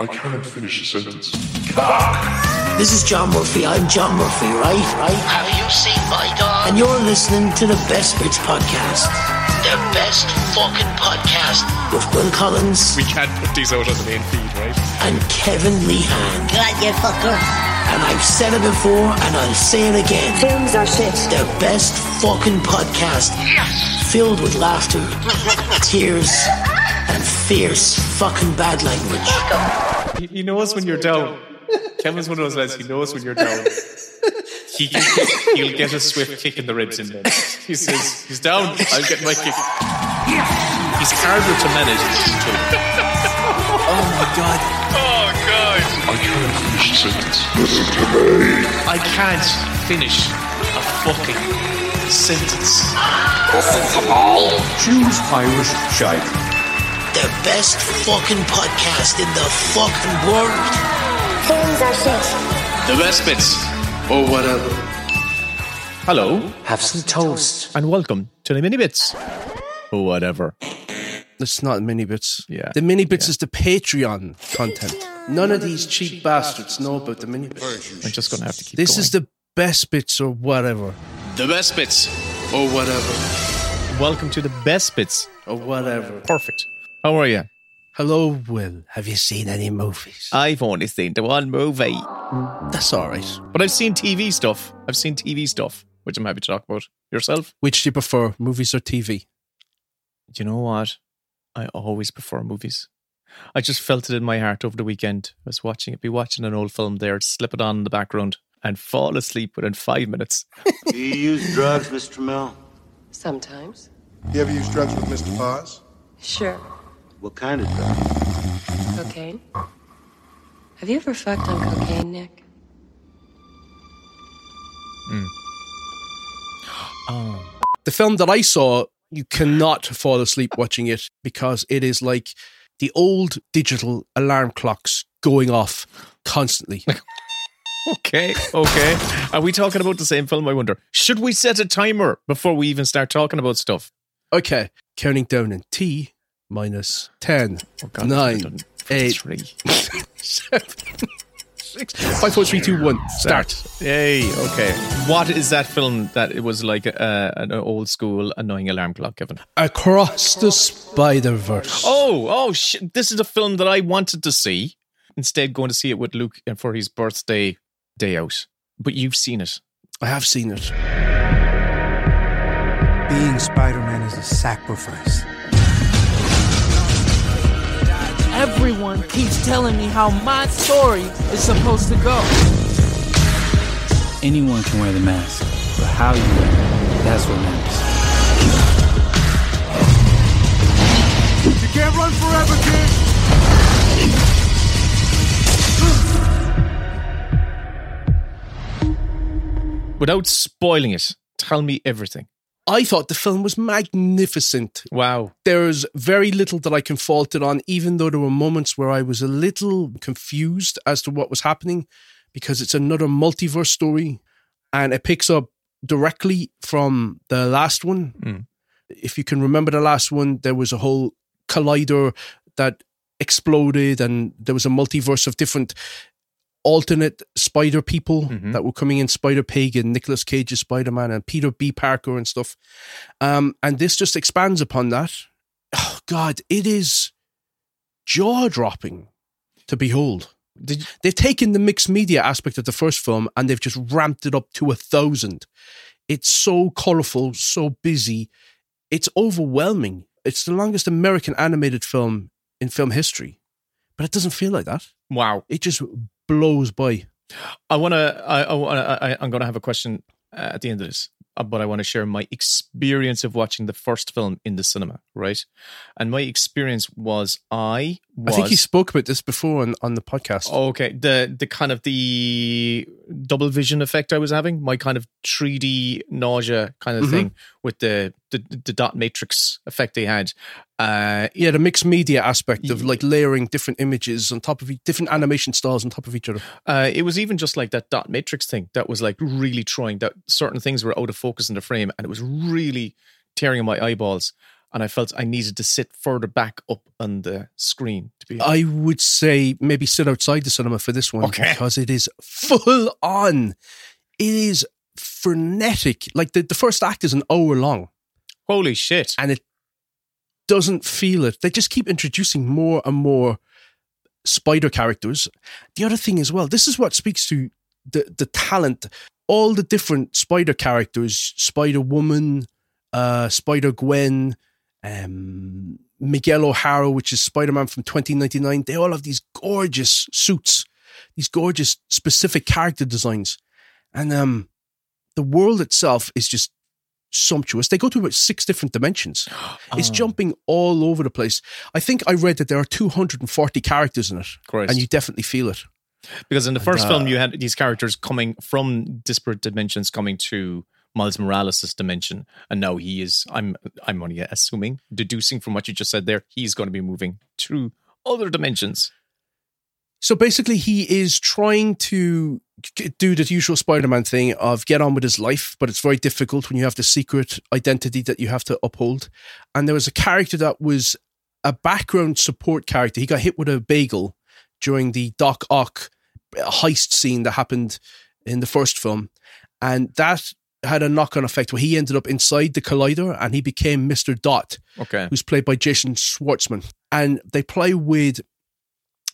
I can't finish a sentence. This is John Murphy. I'm John Murphy, right? Right? Have you seen my dog? And you're listening to the Best Bits podcast The best fucking podcast. with Will Collins We can't put these out on the main feed, right? and Kevin Lehan. God, you fucker. And I've said it before and I'll say it again. Films are shit. The best fucking podcast Yes. filled with laughter, tears, and fierce fucking bad language. He, he knows when you're down. Kevin's one of those lads. He knows when you're down. He, he'll get a swift kick in the ribs in then. He says, "He's down. I'll get my kick." He's harder to manage. than. Oh my god. Oh God! I can't finish a sentence. I can't finish a fucking sentence. Choose Irish shite. The best fucking podcast in the fucking world. Films are shit. The best bits, or whatever. Hello, Have some toast. and welcome to the mini bits, or whatever. It's not mini bits. Yeah. The mini bits is the Patreon content. None of these cheap bastards know about the mini bits. I'm just gonna have to keep. This going. is the best bits or whatever. the best bits, or whatever. Welcome to the best bits. Or whatever. Perfect. How are you? Hello, Will. Have you seen any movies? I've only seen the one movie, That's all right. but I've seen TV stuff. I've seen TV stuff, which I'm happy to talk about. Yourself? Which do you prefer, movies or TV? Do you know what? I always prefer movies. I just felt it in my heart over the weekend. I was watching it, be watching an old film there, slip it on in the background, and fall asleep within five minutes. Do you use drugs, Mr. Trammell? Sometimes. You ever use drugs with Mr. Paz? Sure. What kind of drug? Cocaine. Have you ever fucked on cocaine, Nick? Hmm. Um, the film that I saw, you cannot fall asleep watching it because it is like the old digital alarm clocks going off constantly. Okay, okay. Are we talking about the same film? I wonder. Should we set a timer before we even start talking about stuff? Okay, counting down in T minus 10, Oh, God, 9, 8, Three. 7, 6, 5, 4, 3, 2, 1. Start. Yay. Okay. What is that film that it was like uh, an old school annoying alarm clock, Kevin? Across the Spider Verse. Oh, oh, shit. This is a film that I wanted to see. Instead, going to see it with Luke for his birthday day out. But you've seen it. I have seen it. Being Spider Man is a sacrifice. Everyone keeps telling me how my story is supposed to go. Anyone can wear the mask, but how you wear it, that's what matters. You can't run forever, kid! Without spoiling it, tell me everything. I thought the film was magnificent. Wow. There's very little that I can fault it on, even though there were moments where I was a little confused as to what was happening because it's another multiverse story and it picks up directly from the last one. Mm. If you can remember the last one, there was a whole collider that exploded and there was a multiverse of different alternate spider people Mhm. that were coming in Spider Pig and Nicolas Cage's Spider Man and Peter B. Parker and stuff. Um, and this just expands upon that. Oh, God, it is jaw dropping to behold. Did They've taken the mixed media aspect of the first film and they've just ramped it up to a thousand. It's so colorful, so busy. It's overwhelming. It's the longest American animated film in film history, but it doesn't feel like that. wow. It just blows by. I want to. I, I, wanna- I, I'm going to have a question uh, at the end of this, uh, but I want to share my experience of watching the first film in the cinema. Right, and my experience was I was. I think you spoke about this before on, on the podcast. Okay, the the kind of the double vision effect I was having, my kind of 3D nausea kind of Mhm. thing with the, the the dot matrix effect they had. Uh, Yeah, the mixed media aspect of like layering different images on top of different animation styles on top of each other. Uh, it was even just like that dot matrix thing that was like really trying that certain things were out of focus in the frame and it was really tearing my eyeballs. And I felt I needed to sit further back up on the screen to be. I would say maybe sit outside the cinema for this one Okay. because it is full on. It is frenetic. Like the, the first act is an hour long Holy shit! and it doesn't feel it. They just keep introducing more and more spider characters. The other thing as well, this is what speaks to the the talent. All the different spider characters, Spider Woman, uh, Spider Gwen, um, Miguel O'Hara, which is Spider Man from 2099. They all have these gorgeous suits, these gorgeous specific character designs, and um, the world itself is just sumptuous. They go to about six different dimensions. It's Oh. jumping all over the place. I think I read that there are 240 characters in it, Christ. and you definitely feel it. Because in the first uh, film, you had these characters coming from disparate dimensions, coming to Miles Morales' dimension, and now he is. I'm I'm only assuming, deducing from what you just said there, he's going to be moving to other dimensions. So basically, he is trying to do the usual Spider-Man thing of get on with his life, but it's very difficult when you have the secret identity that you have to uphold. And there was a character that was a background support character. He got hit with a bagel during the Doc Ock uh, heist scene that happened in the first film, and that had a knock-on effect where he ended up inside the collider and he became Mister Dot Okay. who's played by Jason Schwartzman. And they play with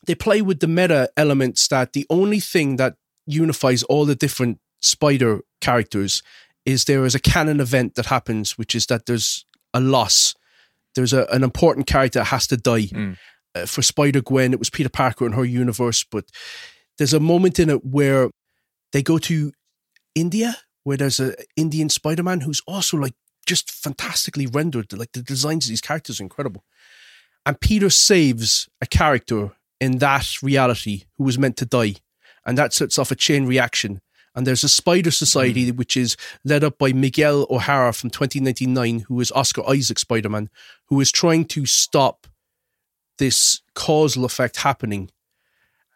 they play with the meta elements that the only thing that unifies all the different spider characters is there is a canon event that happens, which is that there's a loss. There's a, an important character that has to die. Mm. Uh, for Spider Gwen, it was Peter Parker in her universe, but there's a moment in it where they go to India, where there's a Indian Spider Man who's also like just fantastically rendered. Like the designs of these characters are incredible. And Peter saves a character in that reality who was meant to die. And that sets off a chain reaction. And there's a Spider Society, mm. which is led up by Miguel O'Hara from 2099, who is Oscar Isaac Spider Man, who is trying to stop this causal effect happening.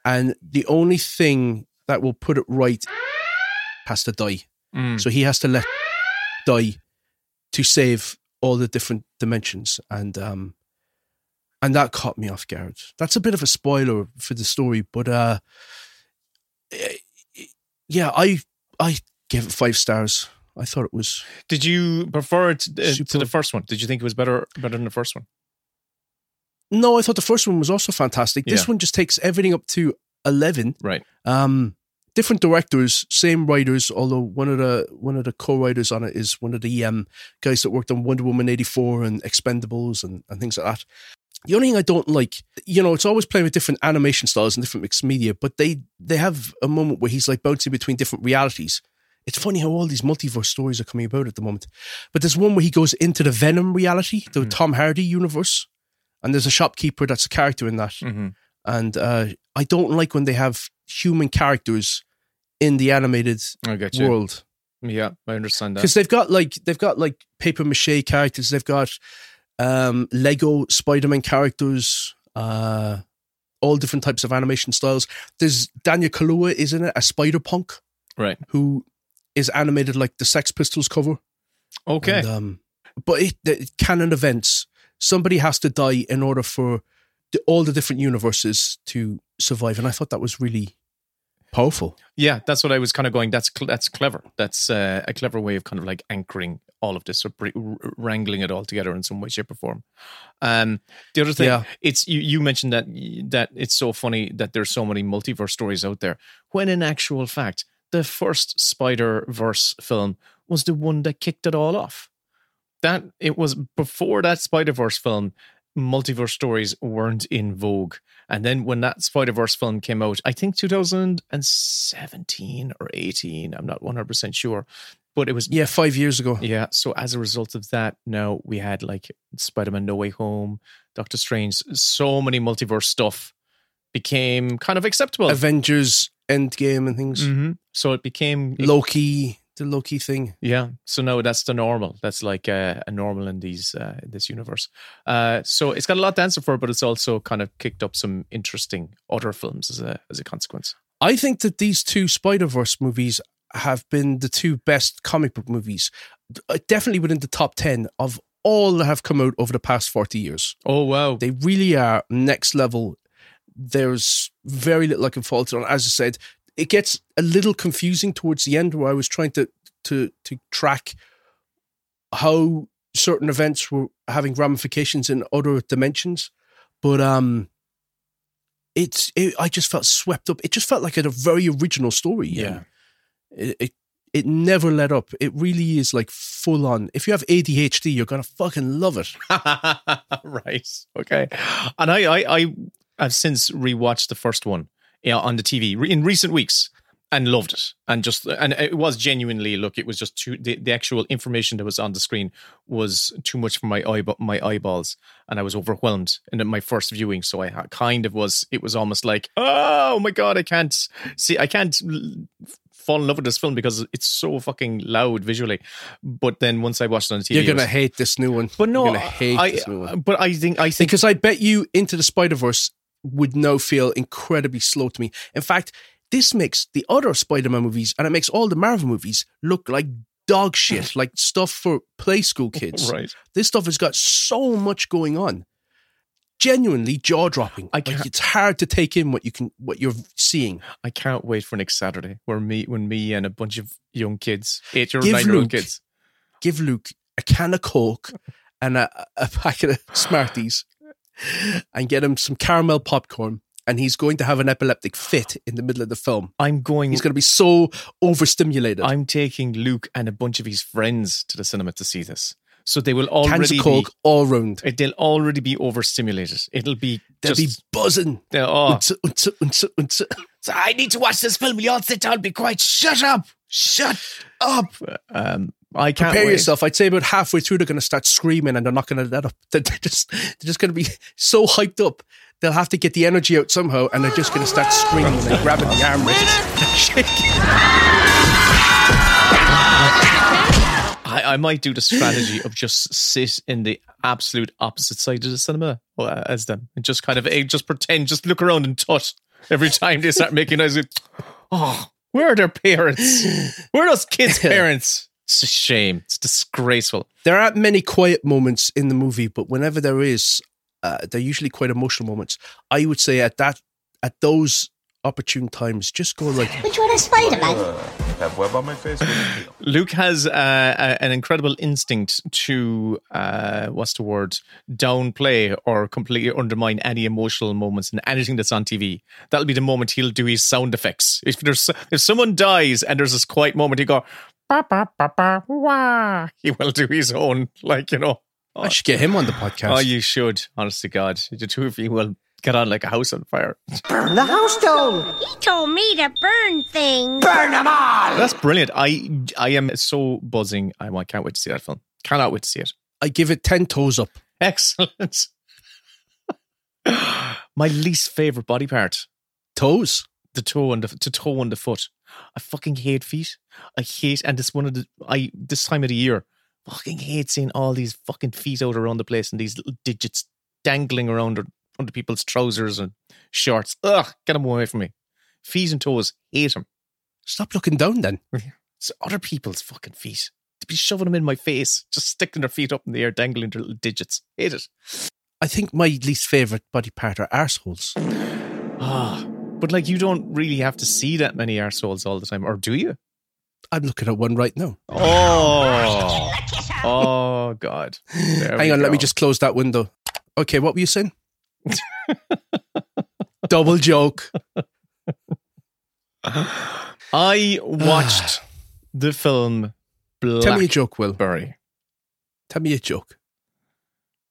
And the only thing that will put it right has to die. Mm. So he has to let die to save all the different dimensions. And um and that caught me off guard. That's a bit of a spoiler for the story, but uh eh, yeah, I I gave it five stars. I thought it was Did you prefer it uh, to the first one? Did you think it was better better than the first one? no, I thought the first one was also fantastic. This Yeah. one just takes everything up to eleven. Right. Um, different directors, same writers. Although one of the one of the co-writers on it is one of the um, guys that worked on Wonder Woman eighty four and Expendables and, and things like that. The only thing I don't like, you know, it's always playing with different animation styles and different mixed media, but they they have a moment where he's like bouncing between different realities. It's funny how all these multiverse stories are coming about at the moment. But there's one where he goes into the Venom reality, the Tom Hardy universe, and there's a shopkeeper that's a character in that Mm-hmm. And uh, I don't like when they have human characters in the animated I get you. world Yeah, I understand that. because they've got like they've got like paper mache characters. They've got um, Lego Spider-Man characters, uh, all different types of animation styles. There's Daniel Kaluuya is in it, a Spider Punk Right. who is animated like the Sex Pistols cover. Okay. And, um, but it, the canon events, somebody has to die in order for all the different universes to survive, and I thought that was really powerful. Yeah, that's what I was kind of going. That's cl- that's clever. That's uh, a clever way of kind of like anchoring all of this or br- wrangling it all together in some way, shape, or form. Um, the other thing, Yeah. it's you. You mentioned that that it's so funny that there's so many multiverse stories out there. When in actual fact, the first Spider Verse film was the one that kicked it all off. That it was before that Spider Verse film. Multiverse stories weren't in vogue. And then when that Spider Verse film came out, I think 2017 or 18, I'm not 100% sure, but it was. Yeah, five years ago. Yeah. So as a result of that, now we had like Spider Man No Way Home, Doctor Strange, so many multiverse stuff became kind of acceptable. Avengers Endgame and things. Mhm. So it became. Loki, the Loki thing. Yeah. So no, that's the normal. That's like a, a normal in these uh, in this universe. Uh, so it's got a lot to answer for, but it's also kind of kicked up some interesting other films as a as a consequence. I think that these two Spider Verse movies have been the two best comic book movies, Uh, definitely within the top ten of all that have come out over the past 40 years. Oh wow. They really are next level. There's very little I can fault it on. As I said, it gets a little confusing towards the end where I was trying to to to track how certain events were having ramifications in other dimensions. But um it's it, I just felt swept up. It just felt like a very original story. Yeah. It, it it never let up. It really is like full on. If you have ADHD, you're gonna fucking love it. right. Okay. And I, I, I, have since rewatched the first one yeah, on the TV re- in recent weeks and loved it. And just, and it was genuinely, look, it was just too, the, the actual information that was on the screen was too much for my eye, my eyeballs. And I was overwhelmed in my first viewing. So I kind of was, it was almost like, oh my God, I can't see, I can't fall in love with this film because it's so fucking loud visually. But then once I watched it on the TV, You're gonna was- hate this new one. but no, You're gonna hate I, this new one. but I think I think because I bet you Into the Spider Verse would now feel incredibly slow to me. In fact, this makes the other Spider Man movies and it makes all the Marvel movies look like dog shit, like stuff for play school kids. Right. This stuff has got so much going on. Genuinely jaw dropping. I Like, can't- it's hard to take in what you can what you're seeing. I can't wait for next Saturday where me when me and a bunch of young kids, eight year old, Give nine year old Luke- kids. Give Luke a can of Coke and a, a packet of Smarties and get him some caramel popcorn. And he's going to have an epileptic fit in the middle of the film. I'm going He's going to be so overstimulated. I'm taking Luke and a bunch of his friends to the cinema to see this. So they will Cans already of Coke be all round. they'll already be overstimulated. It'll be They'll just be buzzing. they'll- oh. So I need to watch this film. Will you all sit down? Be quiet. Shut up. Shut up. Um, I can't Prepare wait. yourself. I'd say about halfway through, they're going to start screaming and they're not going to let up. They're just, they're just going to be so hyped up. They'll have to get the energy out somehow and they're just going to start screaming and grabbing the armrest and shaking. I, I might do the strategy of just sit in the absolute opposite side of the cinema uh, as them and just kind of eh, just pretend, just look around and tut every time they start making noise. Oh, where are their parents? Where are those kids' parents? It's a shame. It's disgraceful. There aren't many quiet moments in the movie, but whenever there is, uh, they're usually quite emotional moments. I would say at that, at those opportune times, just go like, Which one is Spider-Man? Have web on my face? Luke has uh, a, an incredible instinct to uh, what's the word downplay or completely undermine any emotional moments and anything that's on TV. That'll be the moment he'll do his sound effects. If there's if someone dies and there's this quiet moment, he go ba ba ba ba wah. He will do his own like you know. I should get him on the podcast. Oh, you should. Honest to God, the two of you will get on like a house on fire. Burn the house down. He told me to burn things. Burn them all. That's brilliant. I I am so buzzing. I, I can't wait to see that film. Cannot wait to see it. I give it 10 toes up. Excellent. My least favorite body part, Toes? the toe and the, the toe and the foot. I fucking hate feet. I hate, and this one of the I this time of the year, fucking hate seeing all these fucking feet out around the place and these little digits dangling around under, under people's trousers and shorts. Ugh, get them away from me. Feet and toes, hate them. Stop looking down then. It's other people's fucking feet. To be shoving them in my face, just sticking their feet up in the air, dangling their little digits. Hate it. I think my least favourite body part are arseholes. Ah, but like you don't really have to see that many arseholes all the time, or do you? I'm looking at one right now. Oh, oh, oh God! There Hang we on, let me just close that window. Okay, what were you saying? Double joke. I watched the film Tell me a joke, Will. Blackberry. Tell me a joke.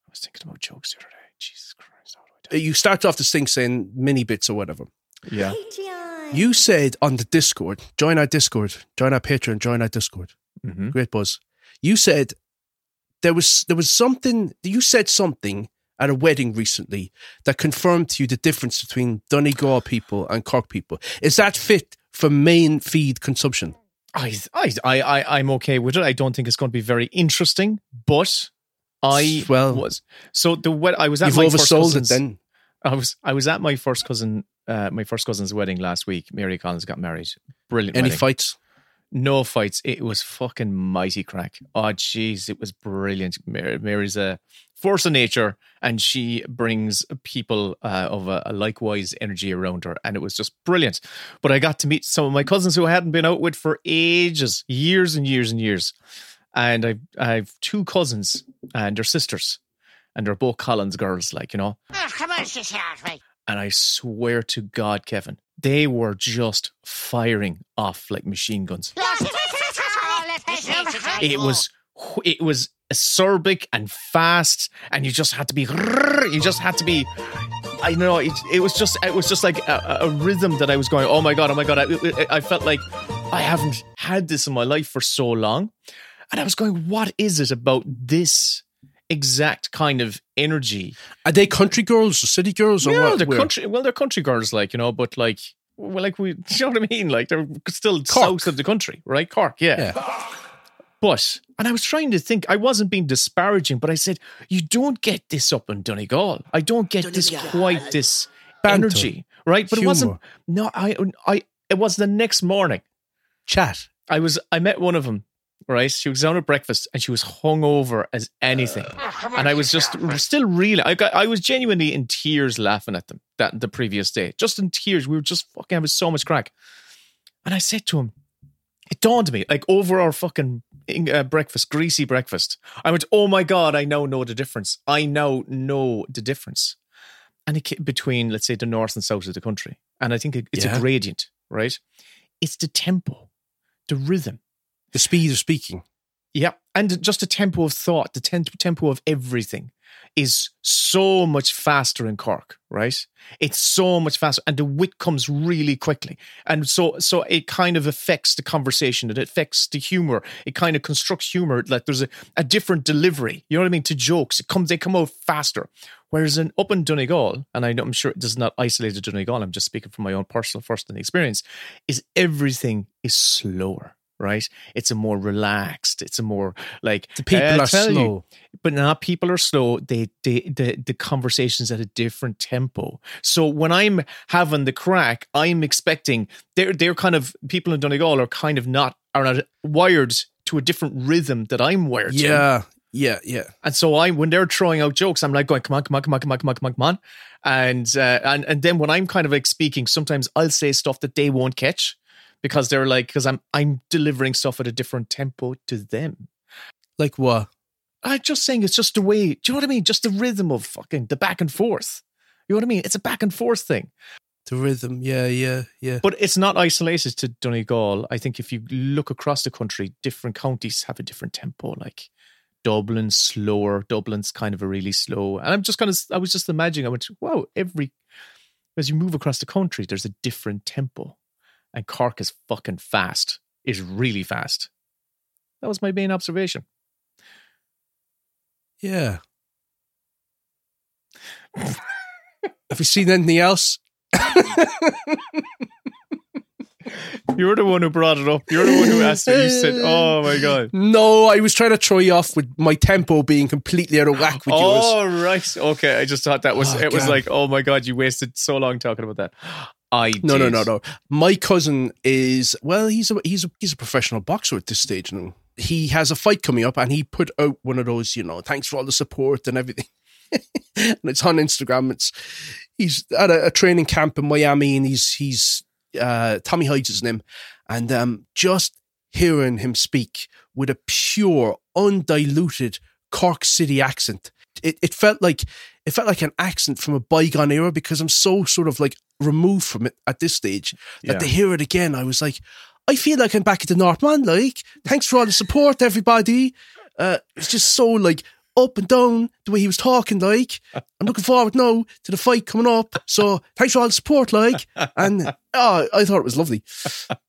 I was thinking about jokes the other day. Jesus Christ! how do I You start off this thing saying mini bits or whatever. Do- Yeah. You said on the Discord, join our Discord, join our Patreon, join our Discord. Mhm. Great buzz. You said there was there was something. You said something at a wedding recently that confirmed to you the difference between Donegal people and Cork people. Is that fit for main feed consumption? I, I, I, I, I'm okay with it. I don't think it's going to be very interesting, but I Well, was so the wed- I was at You've my first oversold it cousin's- then. I was I was at my first cousin uh, my first cousin's wedding last week. Mary Collins got married. Brilliant. Any wedding. fights? no fights. It was fucking mighty crack. Oh, jeez, it was brilliant. Mary, Mary's a force of nature, and she brings people uh, of a, a likewise energy around her, and it was just brilliant. But I got to meet some of my cousins who I hadn't been out with for ages, years and years and years. And I've I've two cousins, and they're sisters, and they're both Collins girls, like you know. come on, sister, right? And I swear to God, Kevin, they were just firing off like machine guns. It was it was acerbic and fast, and you just had to be you just had to be. I know it, it was just it was just like a, a rhythm that I was going. Oh my god! Oh my god! I, I felt like I haven't had this in my life for so long, and I was going, what is it about this? Exact kind of energy. Are they country girls or city girls or no, what? they're Where? country. Well, they're country girls, like you know, but like, well, like we, you know what I mean? Like they're still south of the country, right? Cork, yeah. But and I was trying to think. I wasn't being disparaging, but I said you don't get this up in Donegal. I don't get this quite this Banter. energy, right? But it wasn't. No, I, I. It was the next morning. Chat. I was. I met one of them. Right, she was down at breakfast and she was hungover as anything, and I was just still really. I got. I was genuinely in tears laughing at them that the previous day, just in tears. We were just fucking having so much crack, and I said to him, it dawned on me like over our fucking uh, breakfast, greasy breakfast. I went, oh my god, I now know the difference. I now know the difference, and it, between let's say the north and south of the country, and I think it, it's Yeah. a gradient, right? It's the tempo, the rhythm. The speed of speaking. Yeah, and just the tempo of thought, the tem- tempo of everything is so much faster in Cork, right? It's so much faster, and the wit comes really quickly, and so so it kind of affects the conversation. It affects the humor. It kind of constructs humor. Like there's a, a different delivery. You know what I mean? To jokes, it comes they come out faster. Whereas in up in Donegal, and I know I'm sure it does not isolate to Donegal. I'm just speaking from my own personal first-hand experience. Is everything is slower. Right, it's a more relaxed. It's a more like The people "I'll are tell you." slow. but now people are slow. They, they, the, the conversation's at a different tempo. So when I'm having the crack, I'm expecting they're, they're kind of people in Donegal are kind of not are not wired to a different rhythm that I'm wired to. Yeah, yeah, yeah. And so I, when they're throwing out jokes, I'm like going, come on, come on, come on, come on, come on, come on, come on. And, uh, and, and then when I'm kind of like speaking, sometimes I'll say stuff that they won't catch because they're like, because I'm, I'm delivering stuff at a different tempo to them. Like what? I'm just saying it's just the way, do you know what I mean? Just the rhythm of fucking the back and forth. You know what I mean? It's a back and forth thing. The rhythm. Yeah, yeah, yeah. But it's not isolated to Donegal. I think if you look across the country, different counties have a different tempo. Like Dublin's slower. Dublin's kind of a really slow. And I'm just kind of, I was just imagining, I went, wow, every, as you move across the country, there's a different tempo. And Cork is fucking fast, is really fast. That was my main observation. Yeah. Have you seen anything else? You're the one who brought it up. You're the one who asked me. You said, "Oh my god." No, I was trying to throw you off with my tempo being completely out of whack with yours. Oh right, okay. I just thought that was. Oh, it was like, oh my god, you wasted so long talking about that. I No, no, did. no, no. My cousin is well. He's a he's a he's a professional boxer at this stage now. He has a fight coming up, and he put out one of those, you know, thanks for all the support and everything. and it's on Instagram. It's he's at a, a training camp in Miami, and he's he's uh, Tommy Hyde's his name, and um, just hearing him speak with a pure, undiluted Cork City accent, it, it felt like it felt like an accent from a bygone era because I'm so sort of like removed from it at this stage that Yeah. to hear it again, I was like, I feel like I'm back at the Northman. Like, thanks for all the support, everybody. Uh, it's just so like up and down the way he was talking. Like, I'm looking forward now to the fight coming up. So thanks for all the support. Like, and oh, I thought it was lovely.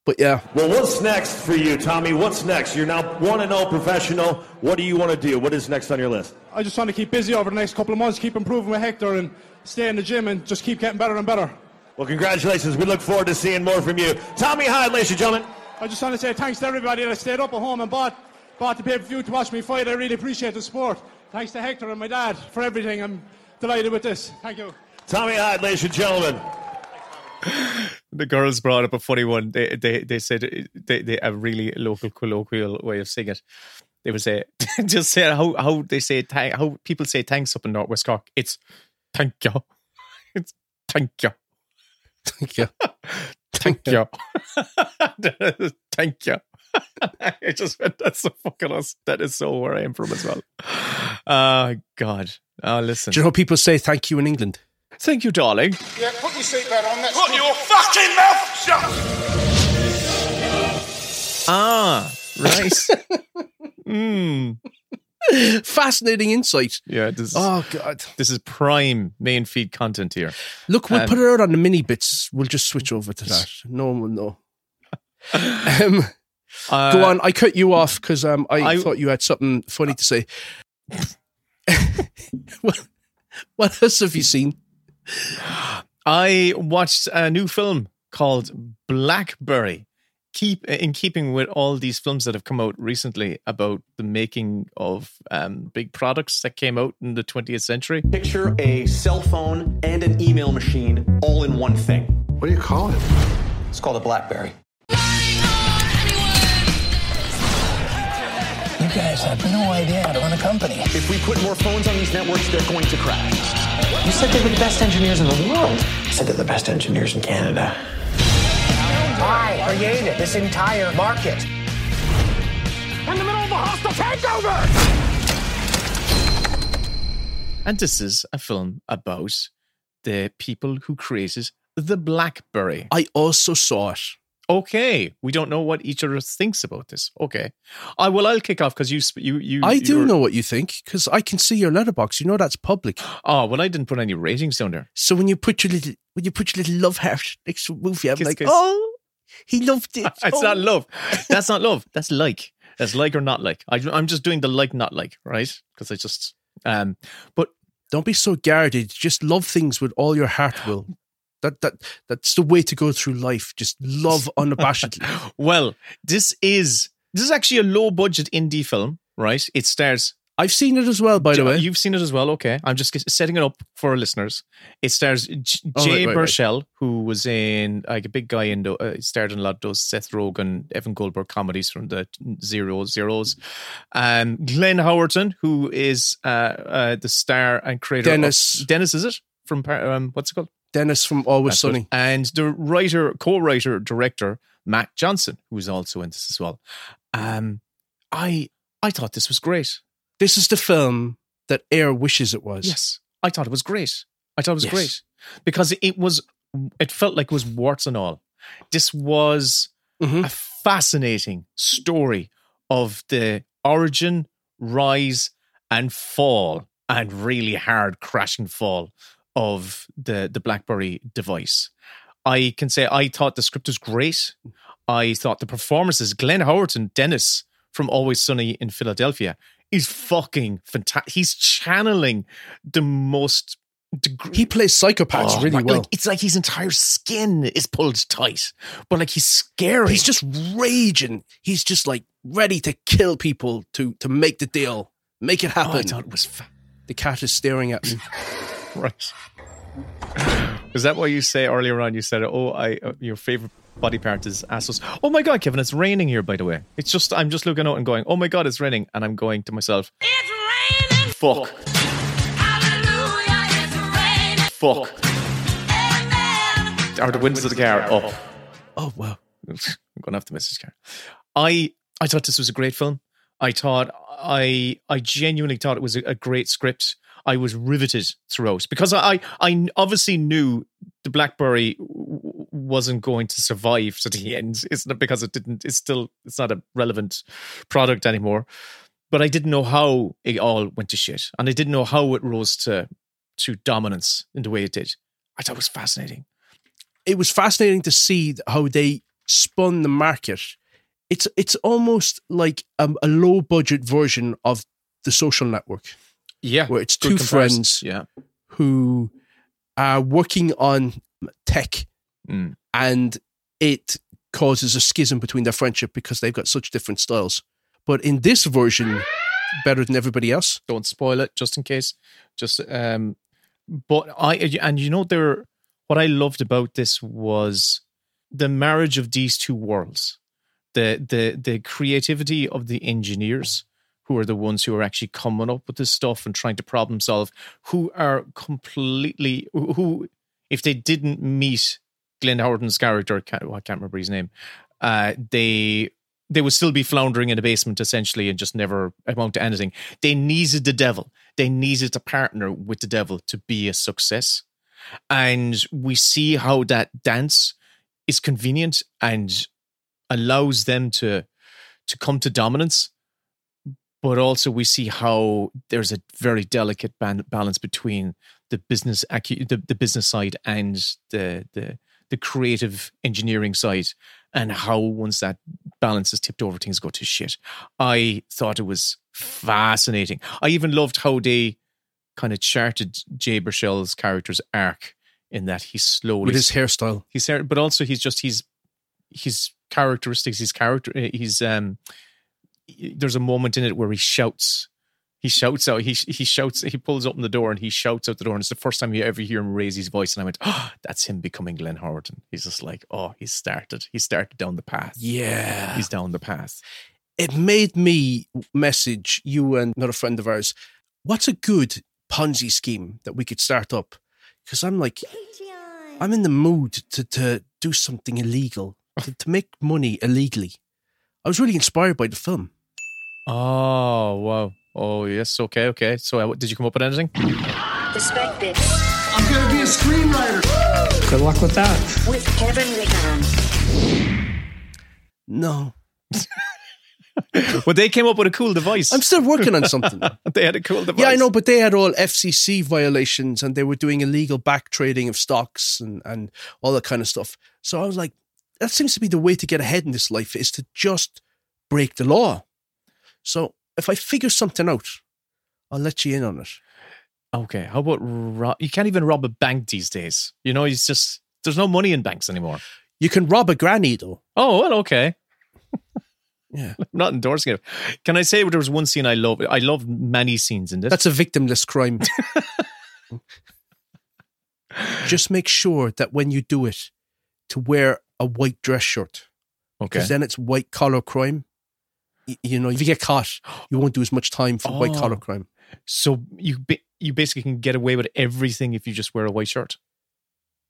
But yeah, Well, what's next for you, Tommy? What's next? You're now 1 and all professional. What do you want to do? What is next on your list? I just want to keep busy over the next couple of months, keep improving with Hector and stay in the gym and just keep getting better and better. Well, congratulations. We look forward to seeing more from you. Tommy Hyde, ladies and gentlemen. I just want to say thanks to everybody that stayed up at home and bought, bought the pay-per-view to watch me fight. I really appreciate the support. Thanks to Hector and my dad for everything. I'm delighted with this. Thank you. Tommy Hyde, ladies and gentlemen. the girls brought up a funny one. They they they said they, they a really local colloquial way of saying it. They would say just say how how they say thank how people say thanks up in Northwest Cork. It's thank you. It's thank you. Thank you. Thank you. thank you. I just went, that's so fucking us. That is so where I am from as well. Oh God. Oh listen. Do you know how people say thank you in England? Thank you, darling. Yeah, put your seatbelt on. Let's put your fucking mouth shut. Ah, right. Hmm. Fascinating insight. Yeah, this is, Oh God! this is prime main feed content here. Look, we'll Um, put it out on the mini bits. We'll just switch over to that. No one will know. Um, Uh, go on. I cut you off because um, I, I- thought you had something funny to say. what, what else have you seen? I watched a new film called Blackberry. Keep in keeping with all these films that have come out recently about the making of um, big products that came out in the 20th century. Picture a cell phone and an email machine all in one thing. What do you call it? It's called a Blackberry. Guys have no idea how to run a company. If we put more phones on these networks, they're going to crash. You said they were the best engineers in the world. I said they're the best engineers in Canada. I created this entire market. In the middle of a hostile takeover. And this is a film about the people who created the Blackberry. I also saw it. Okay, we don't know what each of us thinks about this. Okay, I well, I'll kick off because you, you, you. I do know what you think because I can see your Letterboxd. You know that's public. Oh well, I didn't put any ratings down there. So when you put your little when you put your little love heart next to a movie, I'm Kiss, like, kiss. oh, he loved it. It's Oh. not love. That's not love. That's like. That's like or not like. I, I'm just doing the like, not like, right? Because I just. Um, but Don't be so guarded. Just love things with all your heart will. That that that's the way to go through life. Just love unabashedly. well, this is this is actually a low budget indie film, right? It stars. I've seen it as well, by the way. You've seen it as well. Okay, I'm just setting it up for our listeners. It stars J- Oh, Jay right, right, right. Who was in like a big guy in the, uh, starred in a lot of those Seth Rogen, Evan Goldberg comedies from the zero zeros. Um, Glenn Howerton, who is uh, uh, the star and creator. of- Dennis. Dennis, is it from um, what's it called? Dennis from Always That's Sunny. it. And the writer, co-writer, director Matt Johnson, who is also in this as well. Um, I I thought this was great. This is the film that Air wishes it was. Yes, I thought it was great. I thought it was Yes. great because it was. It felt like it was warts and all. This was Mhm. a fascinating story of the origin, rise, and fall, and really hard crashing fall of the the BlackBerry device. I can say I thought the script was great. I thought the performances, Glenn Howerton, Dennis from Always Sunny in Philadelphia, is fucking fantastic. He's channeling the most. deg- He plays psychopaths Oh, really my- well. like, it's like his entire skin is pulled tight, but like he's scary. He's just raging. He's just like ready to kill people to to make the deal, make it Oh, I happen. thought it was fa- the cat is staring at me. right. Is that why you say earlier on? You said, "Oh, I uh, your favorite body part is assholes." Oh my god, Kevin, it's raining here. By the way, it's just I'm just looking out and going, "Oh my god, it's raining," and I'm going to myself, "It's raining." Fuck. Fuck. Hallelujah, it's raining. Fuck. Fuck. Are the windows of the car up? Oh wow. I'm gonna have to message car. I I thought this was a great film. I thought I I genuinely thought it was a, a great script. I was riveted throughout because I I obviously knew the BlackBerry wasn't going to survive to the end. It's not because it didn't. It's still it's not a relevant product anymore. But I didn't know how it all went to shit, and I didn't know how it rose to to dominance in the way it did. I thought it was fascinating. It was fascinating to see how they spun the market. It's it's almost like um, a, a low budget version of the social network. Yeah, where it's two friends Yeah. who are working on tech Mm. and it causes a schism between their friendship because they've got such different styles. But in this version, better than everybody else. don't spoil it just in case just um but i and you know there what i loved about this was the marriage of these two worlds, the the the creativity of the engineers who are the ones who are actually coming up with this stuff and trying to problem solve, who are completely who, if they didn't meet Glenn Howerton's character, can't, I can't remember his name, uh, they they would still be floundering in a basement essentially and just never amount to anything. They needed the devil. They needed to partner with the devil to be a success. And we see how that dance is convenient and allows them to to come to dominance. But also we see how there's a very delicate ban- balance between the business acu- the, the business side and the the the creative engineering side and how once that balance is tipped over things go to shit. I thought it was fascinating. I even loved how they kind of charted Jay Baruchel's character's arc in that he's slowly With his hairstyle. He's hair, but also he's just he's his characteristics. His character. his um. There's a moment in it where he shouts. He shouts out. He he shouts. He pulls open the door and he shouts out the door. And it's the first time you ever hear him raise his voice. And I went, "Oh, that's him becoming Glenn Howerton." He's just like, "Oh, he's started. He started down the path. Yeah. he's down the path." It made me message you and another friend of ours. What's a good Ponzi scheme that we could start up? Because I'm like, I'm in the mood to to do something illegal to, to make money illegally. I was really inspired by the film. Oh wow! Oh yes. Okay. Okay. So, uh, did you come up with anything? Respect this. I'm gonna be a screenwriter. Good luck with that. With Kevin Rickon. No, well, they came up with a cool device. I'm still working on something. they had a cool device. Yeah, I know, but they had all FCC violations and they were doing illegal back trading of stocks and, and all that kind of stuff. So I was like, that seems to be the way to get ahead in this life is to just break the law. So if I figure something out, I'll let you in on it. Okay. How about ro- you can't even rob a bank these days? You know, it's just there's no money in banks anymore. You can rob a granny though. Oh well, okay. Yeah. I'm not endorsing it. Can I say there was one scene I love? I love many scenes in this. That's a victimless crime. just make sure that when you do it, to wear a white dress shirt. Okay. Because then it's white collar crime. You know, if you get caught, you won't do as much time for white collar Oh. crime. So you you basically can get away with everything if you just wear a white shirt.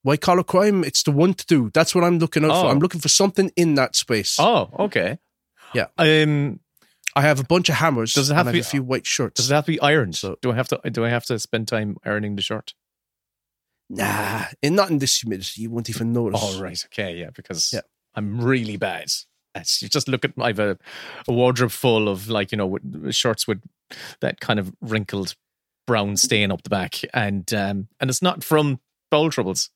White collar crime, it's the one to do. That's what I'm looking out Oh. for. I'm looking for something in that space. Oh, okay. Yeah. Um, I have a bunch of hammers. Does it have and to I be- a few white shirts? does it have to be ironed? So, do I have to? Do I have to spend time ironing the shirt? Nah, not in this humidity. You won't even notice. All right. Okay. Yeah. Because Yeah. I'm really bad. You just look at I have a, a wardrobe full of like you know shirts with that kind of wrinkled brown stain up the back, and um, and it's not from bowel troubles.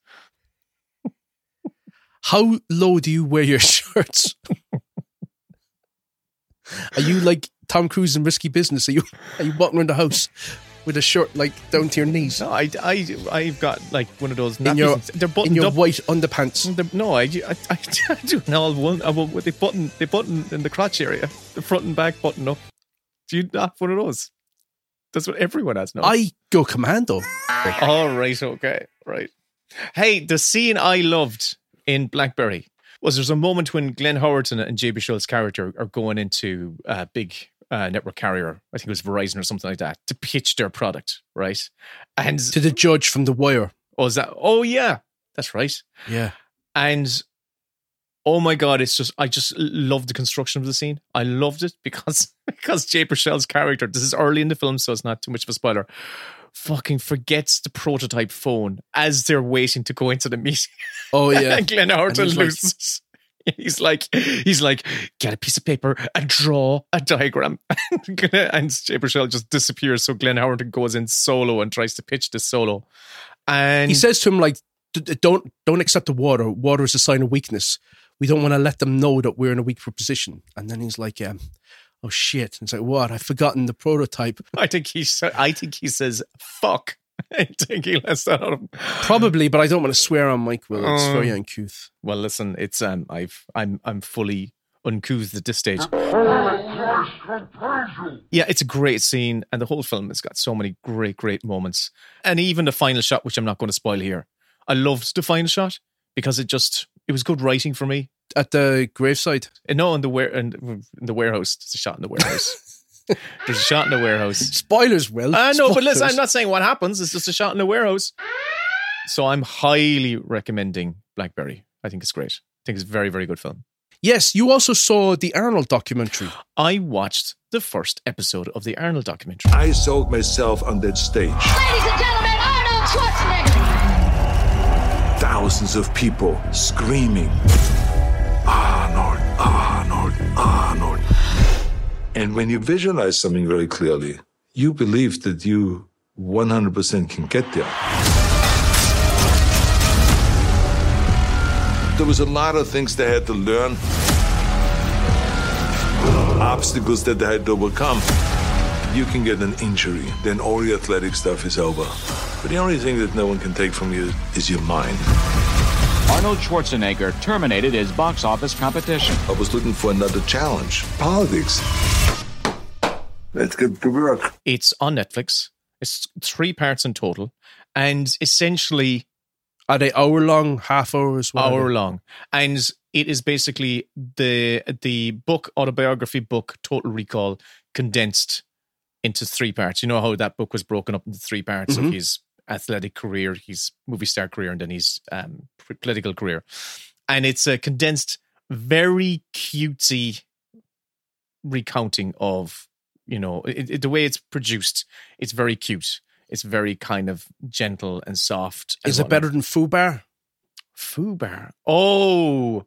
How low do you wear your shirts? are you like Tom Cruise in Risky Business? Are you are you walking around the house with a shirt like down to your knees? No, I, I, I've got like one of those. in your they're in buttoned your up. white underpants. They're- no, I, I, I, I do no one. Uh, I, will- they button, they button in the crotch area, the front and back button up. Do you not have one of those? That's what everyone has. No, I go commando. All right, okay, right. Hey, the scene I loved in Blackberry was there's a moment when Glenn Howerton and Jay Baruchel's character are going into a big uh, network carrier, I think it was Verizon or something like that, to pitch their product, right? And To the judge from The Wire. oh, is that? Oh, yeah, that's right. Yeah. And oh my god, it's just I just love the construction of the scene. I loved it because because Jay Baruchel's character. This is early in the film, so it's not too much of a spoiler. Fucking forgets the prototype phone as they're waiting to go into the meeting. Oh yeah. and Glenn And like- loses. He's like, he's like, get a piece of paper and draw a diagram. and Jay Baruchel just disappears. So Glenn Howerton goes in solo and tries to pitch the solo. And he says to him like, "D- d- "Don't don't accept the water. Water is a sign of weakness. We don't want to let them know that we're in a weak position." And then he's like, um, "Oh shit!" And it's like, "What? I've forgotten the prototype." I think he I think he says fuck. I think he out of. Probably, but I don't want to swear on mic. Will it's Um, very uncouth. Well, listen, it's um, I've I'm I'm fully uncouth at this stage. Yeah, it's a great scene, and the whole film has got so many great, great moments, and even the final shot, which I'm not going to spoil here. I loved the final shot because it just It was good writing for me. At the graveside. Uh, No, in the ware in, in the warehouse. It's a shot in the warehouse. There's a shot in the warehouse. Spoilers, Will. Uh, I know, but listen, I'm not saying what happens. It's just a shot in the warehouse. So I'm highly recommending Blackberry. I think it's great. I think it's a very, very good film. Yes, you also saw the Arnold documentary. I watched the first episode of the Arnold documentary. I sold myself on that stage. Ladies and gentlemen, Arnold Schwarzenegger! Thousands of people screaming, And when you visualize something very clearly, you believe that you 100% can get there. There was a lot of things they had to learn, obstacles that they had to overcome. You can get an injury, then all your athletic stuff is over. But the only thing that no one can take from you is your mind. Arnold Schwarzenegger terminated his box office competition. I was looking for another challenge. Politics. Let's get to work. It's on Netflix. It's three parts in total. And essentially, Are they hour long, half hours? hour long. And it is basically the the book autobiography book Total Recall condensed into three parts. You know how that book was broken up into three parts Mhm. of his athletic career, his movie star career, and then his um, political career. And it's a condensed, very cutesy recounting of you know it, it- the way it's produced. It's very cute. It's very kind of gentle and soft. and Is it better than Fubar? Fubar. Oh,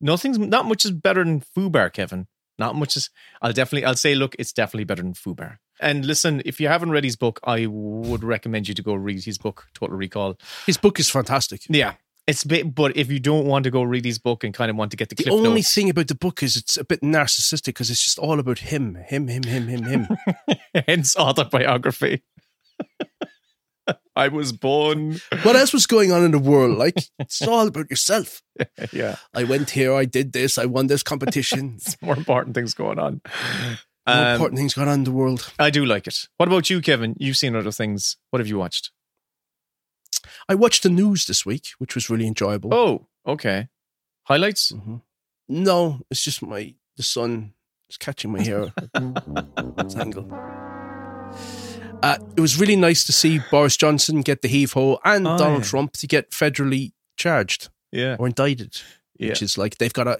nothing's not much is better than Fubar, Kevin. Not much is. I'll definitely. I'll say, look, it's definitely better than Fubar. And listen, if you haven't read his book, I would recommend you to go read his book, Total Recall. His book is fantastic. Yeah, it's a bit. But if you don't want to go read his book and kind of want to get the, The only notes, thing about the book is it's a bit narcissistic because it's just all about him, him, him, him, him, him. hence autobiography. I was born. what else was going on in the world? Like it's all about yourself. yeah, I went here, I did this, I won this competition. more important things going on. More Um, important things going on in the world. I do like it. What about you, Kevin? You've seen other things. What have you watched? I watched the news this week, which was really enjoyable. Oh, okay. Highlights? No, it's just my the sun is catching my hair. It's angle. Uh, it was really nice to see Boris Johnson get the heave ho and Oh, Donald yeah. Trump to get federally charged Yeah. or indicted, which is like they've got a,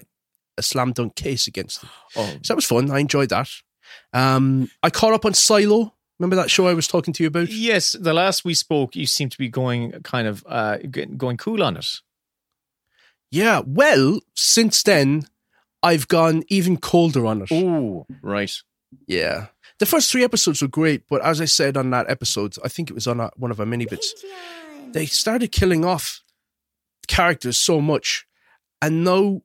a slam dunk case against them. Oh, So that was fun. I enjoyed that. Um, I caught up on Silo. Remember that show I was talking to you about? yes. The last we spoke, you seemed to be going kind of uh, going cool on it. Yeah. Well, since then, I've gone even colder on it. Oh, right. Yeah. The first three episodes were great, but as I said on that episode, I think it was on a, one of our mini bits, they started killing off characters so much. And now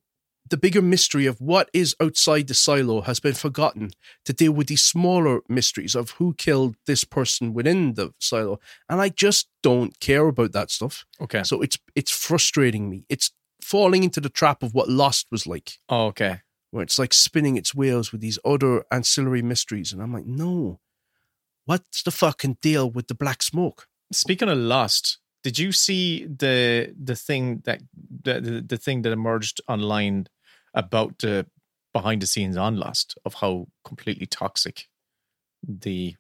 the bigger mystery of what is outside the silo has been forgotten to deal with these smaller mysteries of who killed this person within the silo. And I just don't care about that stuff. Okay. So it's it's frustrating me. It's falling into the trap of what Lost was like Oh, okay. Where it's like spinning its wheels with these other ancillary mysteries. And I'm like, no, what's the fucking deal with the black smoke? Speaking of Lost, did you see the the thing that the the, thing that emerged online about the behind the scenes on Lost of how completely toxic the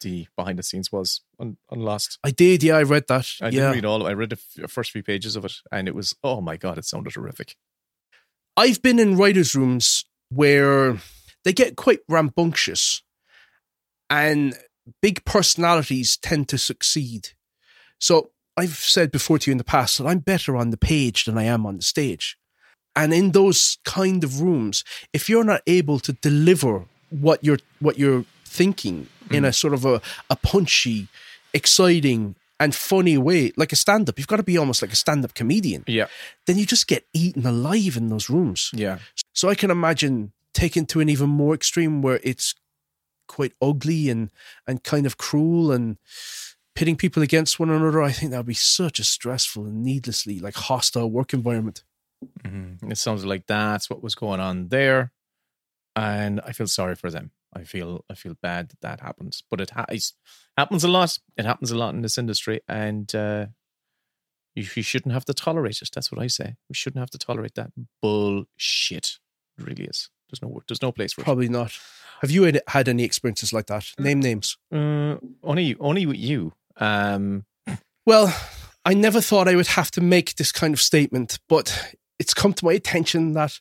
the behind the scenes was on, on Lost? I did, yeah, I read that. I yeah. didn't read all. of it. I read the first few pages of it, and it was oh my god, it sounded horrific. I've been in writers' rooms where they get quite rambunctious and big personalities tend to succeed. So I've said before to you in the past that I'm better on the page than I am on the stage. And in those kind of rooms, if you're not able to deliver what you're what you're thinking in mm. a sort of a, a punchy, exciting, and funny way, like a stand-up, you've got to be almost like a stand-up comedian Yeah, then you just get eaten alive in those rooms. yeah, So I can imagine taken to an even more extreme where it's quite ugly and and kind of cruel and pitting people against one another. I think that would be such a stressful and needlessly like hostile work environment. Mhm. It sounds like that's what was going on there, and I feel sorry for them. I feel I feel bad that that happens, but it ha- happens a lot. It happens a lot in this industry, and uh, You, you shouldn't have to tolerate it. That's what I say. We shouldn't have to tolerate that bullshit. It really is. There's no there's no place for it. Probably not. Have you had- any experiences like that? Name names. Uh, only only with you. Um, Well, I never thought I would have to make this kind of statement, but it's come to my attention that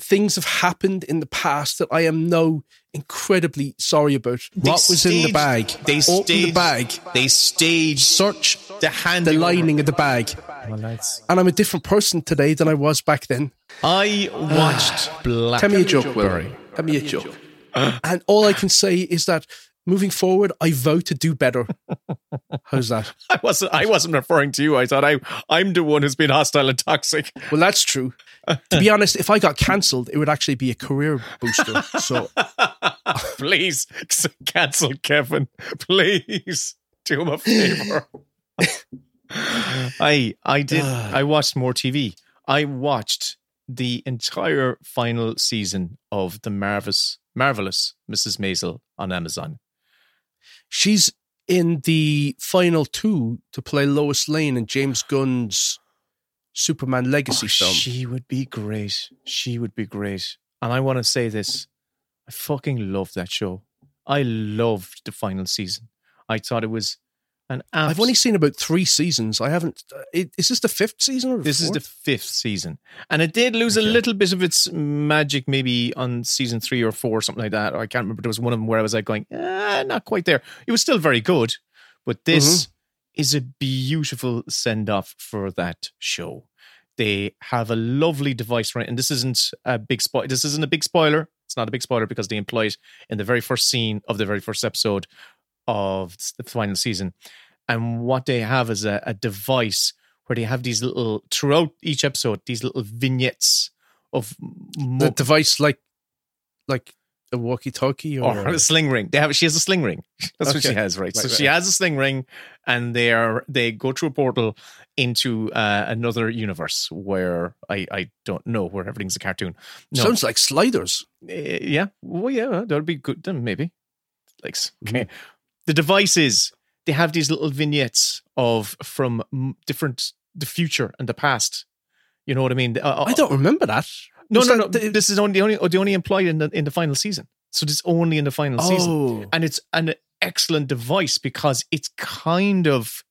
things have happened in the past that I am now incredibly sorry about. They what was in the bag? they Open the bag. They staged search the hand the lining of the bag. And I'm a different person today than I was back then. I watched Black. Tell me a joke, Will. Tell me a joke. and all I can say is that moving forward, I vow to do better. How's that? I wasn't. I wasn't referring to you. I thought I. I'm the one who's been hostile and toxic. Well, that's true. To be honest, if I got cancelled, it would actually be a career booster. So Please cancel Kevin. Please do him a favor. I I did. Ah. I watched more TV. I watched the entire final season of the marvelous marvelous Mrs. Maisel on Amazon. She's in the final two to play Lois Lane in James Gunn's Superman Legacy oh, film. Oh, She would be great. She would be great. And I want to say this. I fucking loved that show. I loved the final season. I thought it was an abs- I've only seen about three seasons. I haven't. uh, It, is this the fifth season? Or the This is the fifth season. And it did lose a little bit of its magic maybe on season three or four, or something like that. I can't remember. There was one of them where I was like going, ah, not quite there. It was still very good. But this is a beautiful send off for that show. They have a lovely device, right? And this isn't a big spoil. This isn't a big spoiler. It's not a big spoiler because they employ it in the very first scene of the very first episode of the final season. And what they have is a, a device where they have these little throughout each episode, these little vignettes of the device like like a walkie-talkie or, or a sling ring. They have she has a sling ring. That's what she has, right? so Right, she has a sling ring, and they are they go through a portal into uh, another universe where I I don't know where everything's a cartoon. No. Sounds like sliders. Uh, yeah. Well, yeah, that would be good then, maybe. Like, okay. The device is they have these little vignettes of from different, the future and the past. You know what I mean? Uh, I don't remember that. No, no, no. the- this is only, only, they only employed in the, in the final season. So it's only in the final season. Oh. And it's an excellent device because it's kind of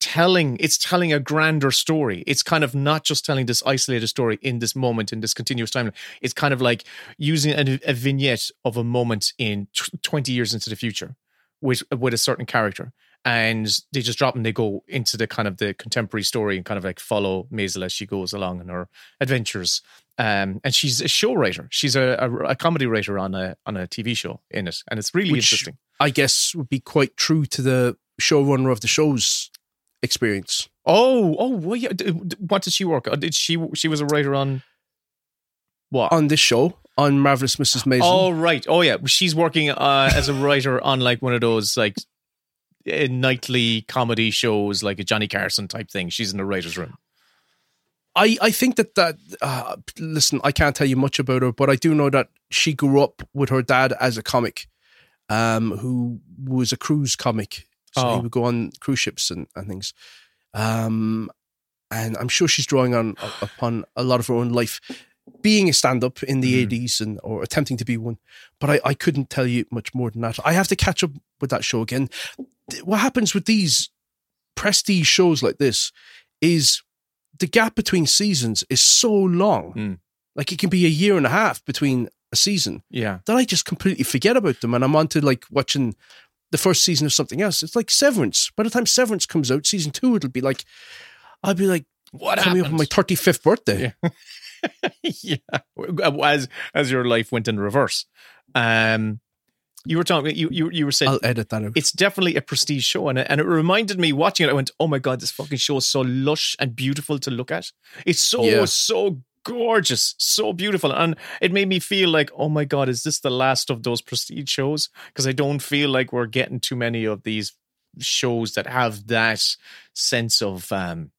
telling it's telling a grander story it's kind of not just telling this isolated story in this moment in this continuous timeline it's kind of like using a, a vignette of a moment in tw 20 years into the future with with a certain character and they just drop and they go into the kind of the contemporary story and kind of like follow Maisel as she goes along in her adventures um and she's a show writer she's a, a, a comedy writer on a on a TV show in it and it's really which interesting I guess would be quite true to the showrunner of the show's experience. Oh, oh, well, yeah. What did she work? on? Did she? She was a writer on what? On this show, on Marvelous Mrs. Maisel. Oh, right. Oh, yeah. She's working uh, as a writer on like one of those like uh, nightly comedy shows, like a Johnny Carson type thing. She's in the writers' room. I, I think that that uh, listen, I can't tell you much about her, but I do know that she grew up with her dad as a comic, um, who was a cruise comic. So Oh. he would go on cruise ships and, and things. Um, and I'm sure she's drawing on upon a lot of her own life, being a stand-up in the Mm. 80s and or attempting to be one. But I, I couldn't tell you much more than that. I have to catch up with that show again. What happens with these prestige shows like this is the gap between seasons is so long. Mm. Like it can be a year and a half between a season Yeah. that I just completely forget about them and I'm on to like watching the first season of something else. It's like Severance. By the time Severance comes out, season two, it'll be like, I'll be like, What coming up on my 35th birthday. yeah. Yeah, as as your life went in reverse. Um, you were talking. You you you were saying. I'll edit that out. It's definitely a prestige show, and it, and it reminded me watching it. I went, "Oh my god, this fucking show is so lush and beautiful to look at. It's so Yeah. so gorgeous, so beautiful." And it made me feel like, "Oh my god, is this the last of those prestige shows?" Because I don't feel like we're getting too many of these shows that have that sense of um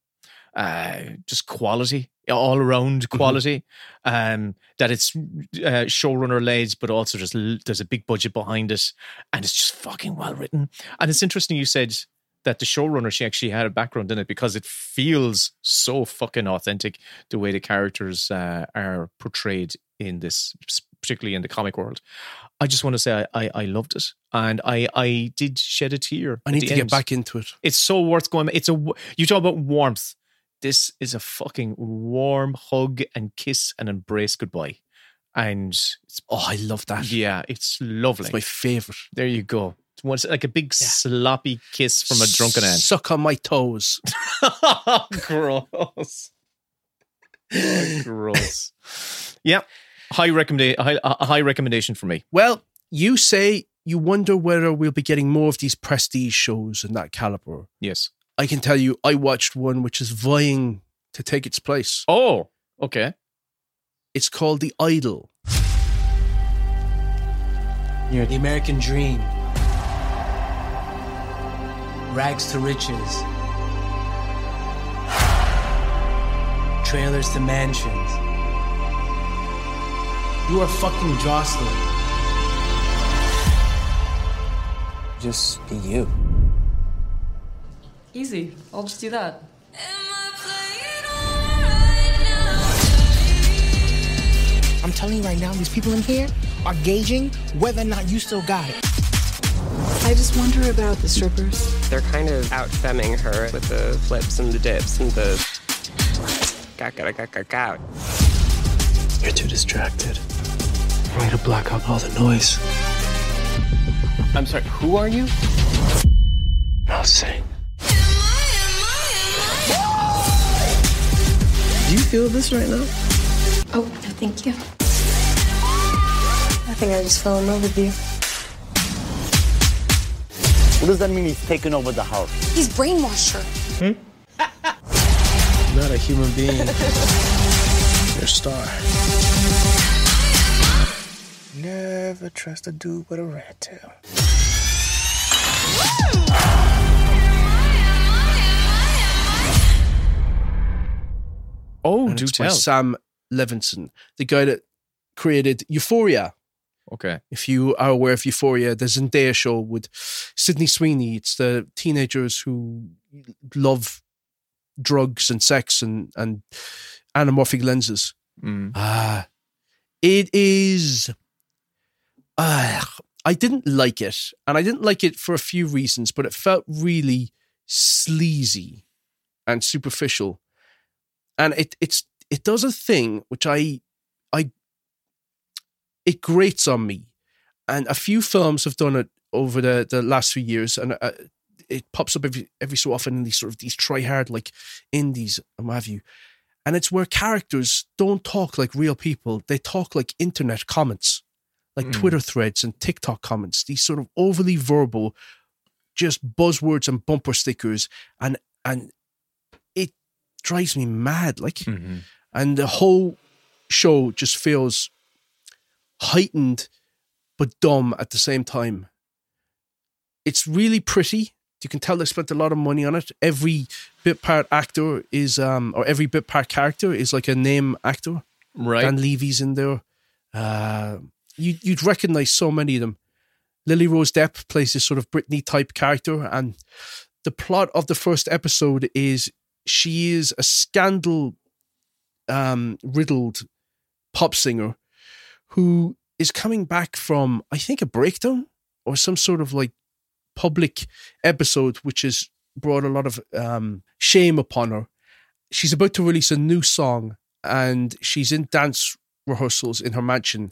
uh just quality all around quality um that it's uh, showrunner led but also just l- there's a big budget behind it and it's just fucking well written and it's interesting you said that the showrunner she actually had a background in it because it feels so fucking authentic the way the characters uh, are portrayed in this, particularly in the comic world. I just want to say I, I, I loved it, and I I did shed a tear. I need to get back into it. It's so worth going. It's a you talk about warmth. This is a fucking warm hug and kiss and embrace goodbye, and it's Oh, I love that. yeah, it's lovely. It's my favorite. there you go. It's once like a big sloppy kiss from a drunken aunt. Suck on my toes. gross. Gross. Yeah, high recommendation. High, a high recommendation for me. Well, you say you wonder whether we'll be getting more of these prestige shows and that caliber. Yes. I can tell you, I watched one which is vying to take its place. Oh, okay. It's called The Idol. You're the American dream. Rags to riches. Trailers to mansions. You are fucking Jocelyn. Just be you. Easy. I'll just do that. I'm telling you right now, these people in here are gauging whether or not you still got it. I just wonder about the strippers. They're kind of out femming her with the flips and the dips and the. You're too distracted. Trying to block out all the noise. I'm sorry, who are you? I'll sing. Do you feel this right now? Oh, no, thank you. I think I just fell in love with you. What does that mean he's taken over the house? He's brainwashed her. Hmm? Not a human being. You're a star. Never trust a dude with a rat tail. Oh, And do tell. Sam Levinson, the guy that created Euphoria. Okay. If you are aware of Euphoria, the Zendaya show with Sydney Sweeney. It's the teenagers who love drugs and sex and, and anamorphic lenses. Mm. Ah, it is. Ah, I didn't like it, and I didn't like it for a few reasons, but it felt really sleazy and superficial, and it it's it does a thing which I I it grates on me, and a few films have done it over the the last few years, and uh, it pops up every every so often in these sort of these try hard like indies and what have you. And it's where characters don't talk like real people. They talk like internet comments, like Mm. Twitter threads and TikTok comments, these sort of overly verbal, just buzzwords and bumper stickers. And and drives me mad. Like Mhm. and the whole show just feels heightened but dumb at the same time. It's really pretty. You can tell they spent a lot of money on it. Every bit part actor is, um, or every bit part character is like a name actor. Right. Dan Levy's in there. Uh, you, you'd recognize so many of them. Lily Rose Depp plays this sort of Britney type character, and the plot of the first episode is she is a scandal um, riddled pop singer who is coming back from, I think, a breakdown or some sort of like public episode, which has brought a lot of um, shame upon her. She's about to release a new song and she's in dance rehearsals in her mansion.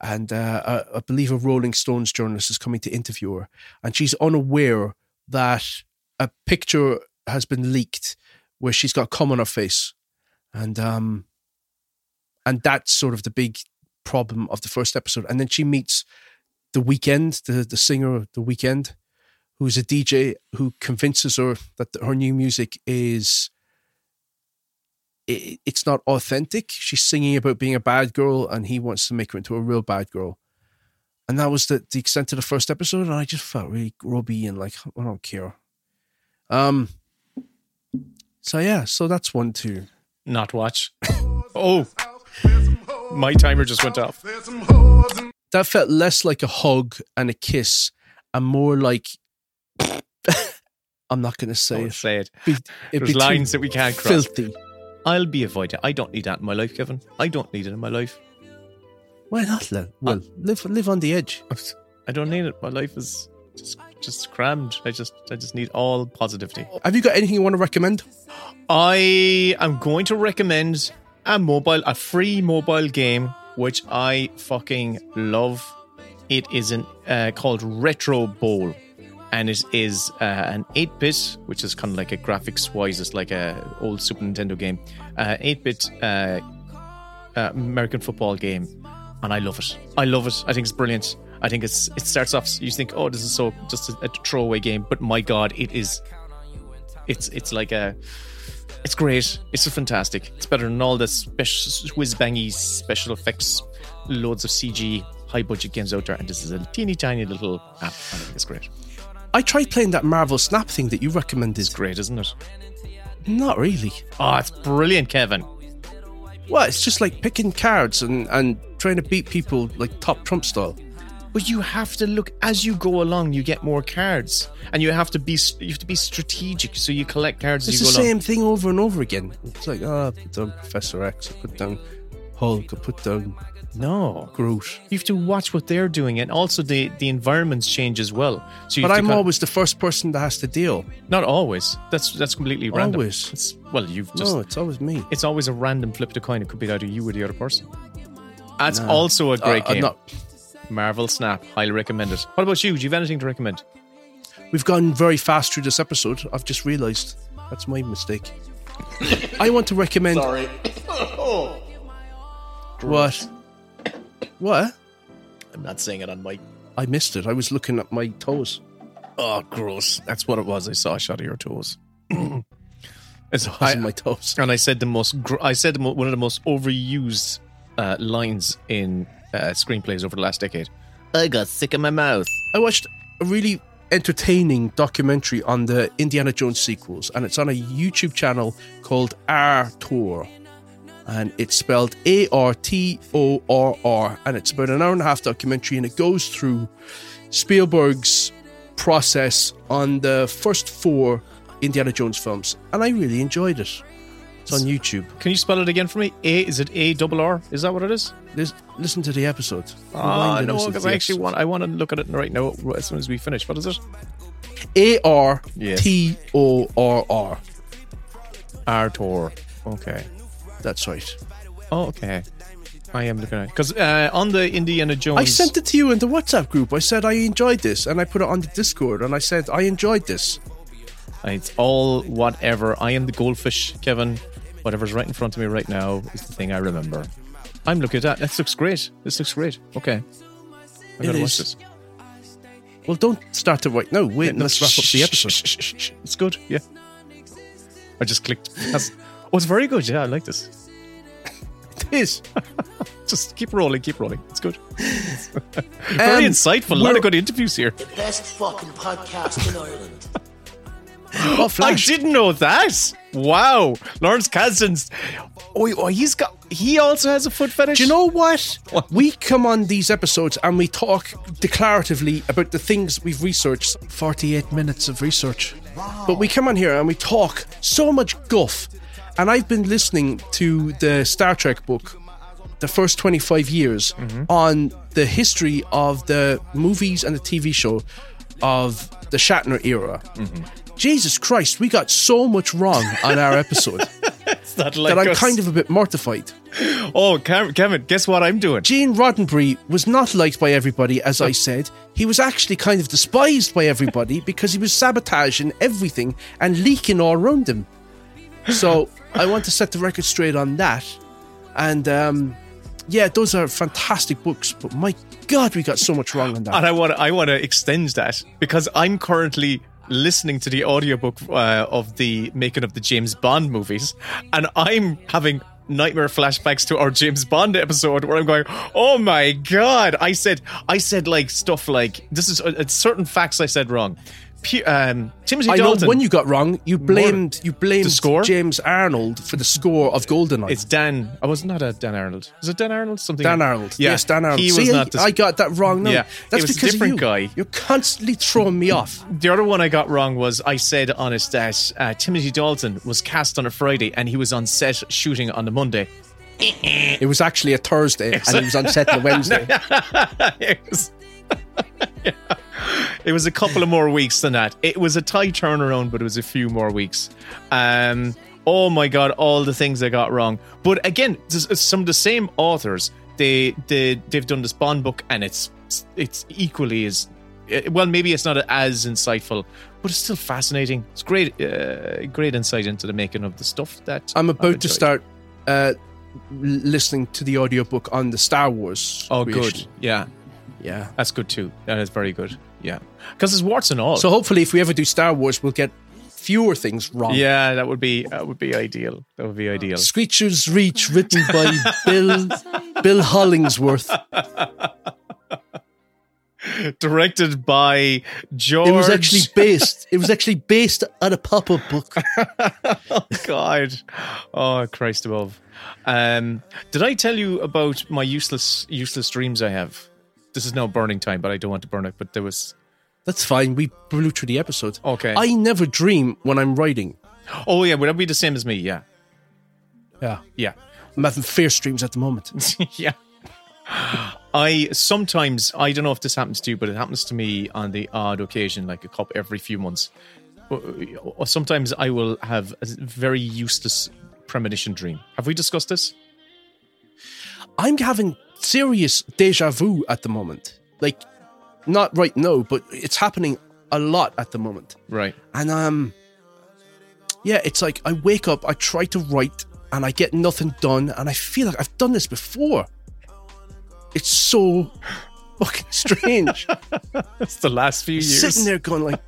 And uh, I, I believe a Rolling Stones journalist is coming to interview her. And she's unaware that a picture has been leaked where she's got a cum on her face. And um, and that's sort of the big problem of the first episode. And then she meets the Weeknd, the the singer of the Weeknd, who's a DJ who convinces her that her new music is it, it's not authentic. She's singing about being a bad girl, and he wants to make her into a real bad girl. And that was the, the extent of the first episode, and I just felt really grubby and like I don't care. Um. So yeah, so that's one too. Not watch. oh, my timer just went off. That felt less like a hug and a kiss, and more like I'm not going to say it. say it. Be- There's lines that we can't cross. Filthy. I'll be avoided. I don't need that in my life, Kevin. I don't need it in my life. Why not? Len? Well, live live on the edge. I don't need it. My life is just just crammed. I just I just need all positivity. Have you got anything you want to recommend? I am going to recommend a mobile, a free mobile game which I fucking love. It is an uh, called Retro Bowl, and it is uh, an eight bit, which is kind of like a graphics wise, it's like a old Super Nintendo game, uh, eight bit uh, uh, American football game, and I love it. I love it. I think it's brilliant. I think it's it starts off. You think, oh, this is so just a, a throwaway game, but my god, it is. It's it's like a. It's great. It's fantastic. It's better than all the special whiz bangy special effects, loads of CG, high budget games out there, and this is a teeny tiny little app. I think it's great. I tried playing that Marvel Snap thing that you recommended. It's great, isn't it? Not really. Oh, it's brilliant, Kevin. Well, it's just like picking cards and, and trying to beat people like top Trump style. But you have to look as you go along. You get more cards, and you have to be you have to be strategic. So you collect cards It's as the you go along. same thing over and over again. It's like, oh, put down Professor X, I put down Hulk, I put down No, Groot. you have to watch what they're doing, and also the the environments change as well. So you But I'm kind- always the first person that has to deal. not always. That's that's completely random. Always. It's, well, you've just no, it's always me. it's always a random flip of the coin. It could be either you or the other person. That's Nah. also a great Uh, game. no. Marvel Snap, highly recommend it. What about you? Do you have anything to recommend? We've gone very fast through this episode. I've just realised that's my mistake. I want to recommend. Sorry. What? What? I'm not saying it on mic. I missed it. I was looking at my toes. Oh, gross. That's what it was. I saw a shot of your toes. it's It wasn't my toes. And I said the most. Gr- I said the mo- one of the most overused uh, lines in uh, screenplays over the last decade. I got sick in my mouth. I watched a really entertaining documentary on the Indiana Jones sequels, and it's on a YouTube channel called R Tour. And it's spelled A R T O R R. And it's about an hour and a half documentary, and it goes through Spielberg's process on the first four Indiana Jones films. And I really enjoyed it. It's on YouTube. Can you spell it again for me? A is it A double R? Is that what it is? Lis- Listen to the episode. Ah, no, because I actually episode. want. I want to look at it right now as soon as we finish. What is it? A R T O R R. Artor. Okay. That's right. Oh, okay. I am looking at it because uh, on the Indiana Jones. I sent it to you in the WhatsApp group. I said I enjoyed this, and I put it on the Discord, and I said I enjoyed this. It's all whatever. I am the goldfish, Kevin. Whatever's right in front of me right now is the thing I remember. I'm looking at that. This looks great. This looks great. Okay. I It gotta watch this. Well, don't start to right now. Wait, Yeah, no, let's wrap up the shh, episode. It's good. Yeah. I just clicked. That's, oh, it's very good. Yeah, I like this. It is. Just keep rolling. Keep rolling. It's good. very Um, insightful. A lot of good interviews here. The best fucking podcast in Ireland. Oh, I Flash. didn't know that. Wow, Lawrence Kasdan's. Oh, oh, he's got. He also has a foot fetish. Do you know what? We come on these episodes and we talk declaratively about the things we've researched. 48 minutes of research. But we come on here and we talk so much guff. And I've been listening to the Star Trek book, the first 25 years, mm-hmm. on the history of the movies and the TV show of the Shatner era. Mm-hmm. Jesus Christ, we got so much wrong on our episode It's not like that I'm kind of a bit mortified. Oh, Kevin, guess what I'm doing? Gene Roddenberry was not liked by everybody, as I said. He was actually kind of despised by everybody because he was sabotaging everything and leaking all around him. So I want to set the record straight on that. And um, yeah, those are fantastic books, but my God, we got so much wrong on that. And I want to I want to extend that because I'm currently listening to the audiobook uh, of the making of the James Bond movies, and I'm having nightmare flashbacks to our James Bond episode where I'm going, "Oh my god!" I said I said like stuff like this is uh, certain facts I said wrong. Pu- um, Timothy I know Dalton. when you got wrong, you blamed you blamed score? James Arnold for the score of Goldeneye. It's Dan. I was not a Dan Arnold. Was it Dan Arnold? Something. Dan Arnold. Yeah. Yes, Dan Arnold. He See, was I- not. The, I got that wrong. No, Yeah, that's it was a because different you. guy. You're constantly throwing me off. The other one I got wrong was I said on his that uh, Timothy Dalton was cast on a Friday and he was on set shooting on the Monday. It was actually a Thursday, and it was on set on a Wednesday. was, it was a couple of more weeks than that. It was a tight turnaround, but it was a few more weeks. Um, oh my god, all the things I got wrong. But again, some of the same authors. They, they they've done this Bond book, and it's it's equally as eh, well. Maybe it's not as insightful, but it's still fascinating. It's great, uh, great insight into the making of the stuff that I'm about to start uh, listening to the audiobook on the Star Wars. Oh, creation. good. Yeah. Yeah. That's good too. That is very good. Yeah. Because it's warts and all. So hopefully, if we ever do Star Wars, we'll get fewer things wrong. yeah, that would be that would be ideal. That would be ideal. Screechers Reach, written by Bill Bill Hollingsworth. Directed by George. It was actually based. It was actually based on a pop-up book. oh God. Oh Christ above. Um, did I tell you about my useless useless dreams I have? This is no burning time, but I don't want to burn it. But there was. That's fine. We blew through the episode. Okay. I never dream when I'm writing. Oh yeah, would that be the same as me? Yeah. Yeah. Yeah. I'm having fierce dreams at the moment. yeah. I sometimes I don't know if this happens to you, but it happens to me on the odd occasion, like a cup every few months. Or Sometimes I will have a very useless premonition dream. Have we discussed this? I'm having serious deja vu at the moment. Like, not right now, but it's happening a lot at the moment. Right. And um, yeah, it's like I wake up, I try to write, and I get nothing done, and I feel like I've done this before. It's so fucking strange. It's the last few years. Sitting there going like,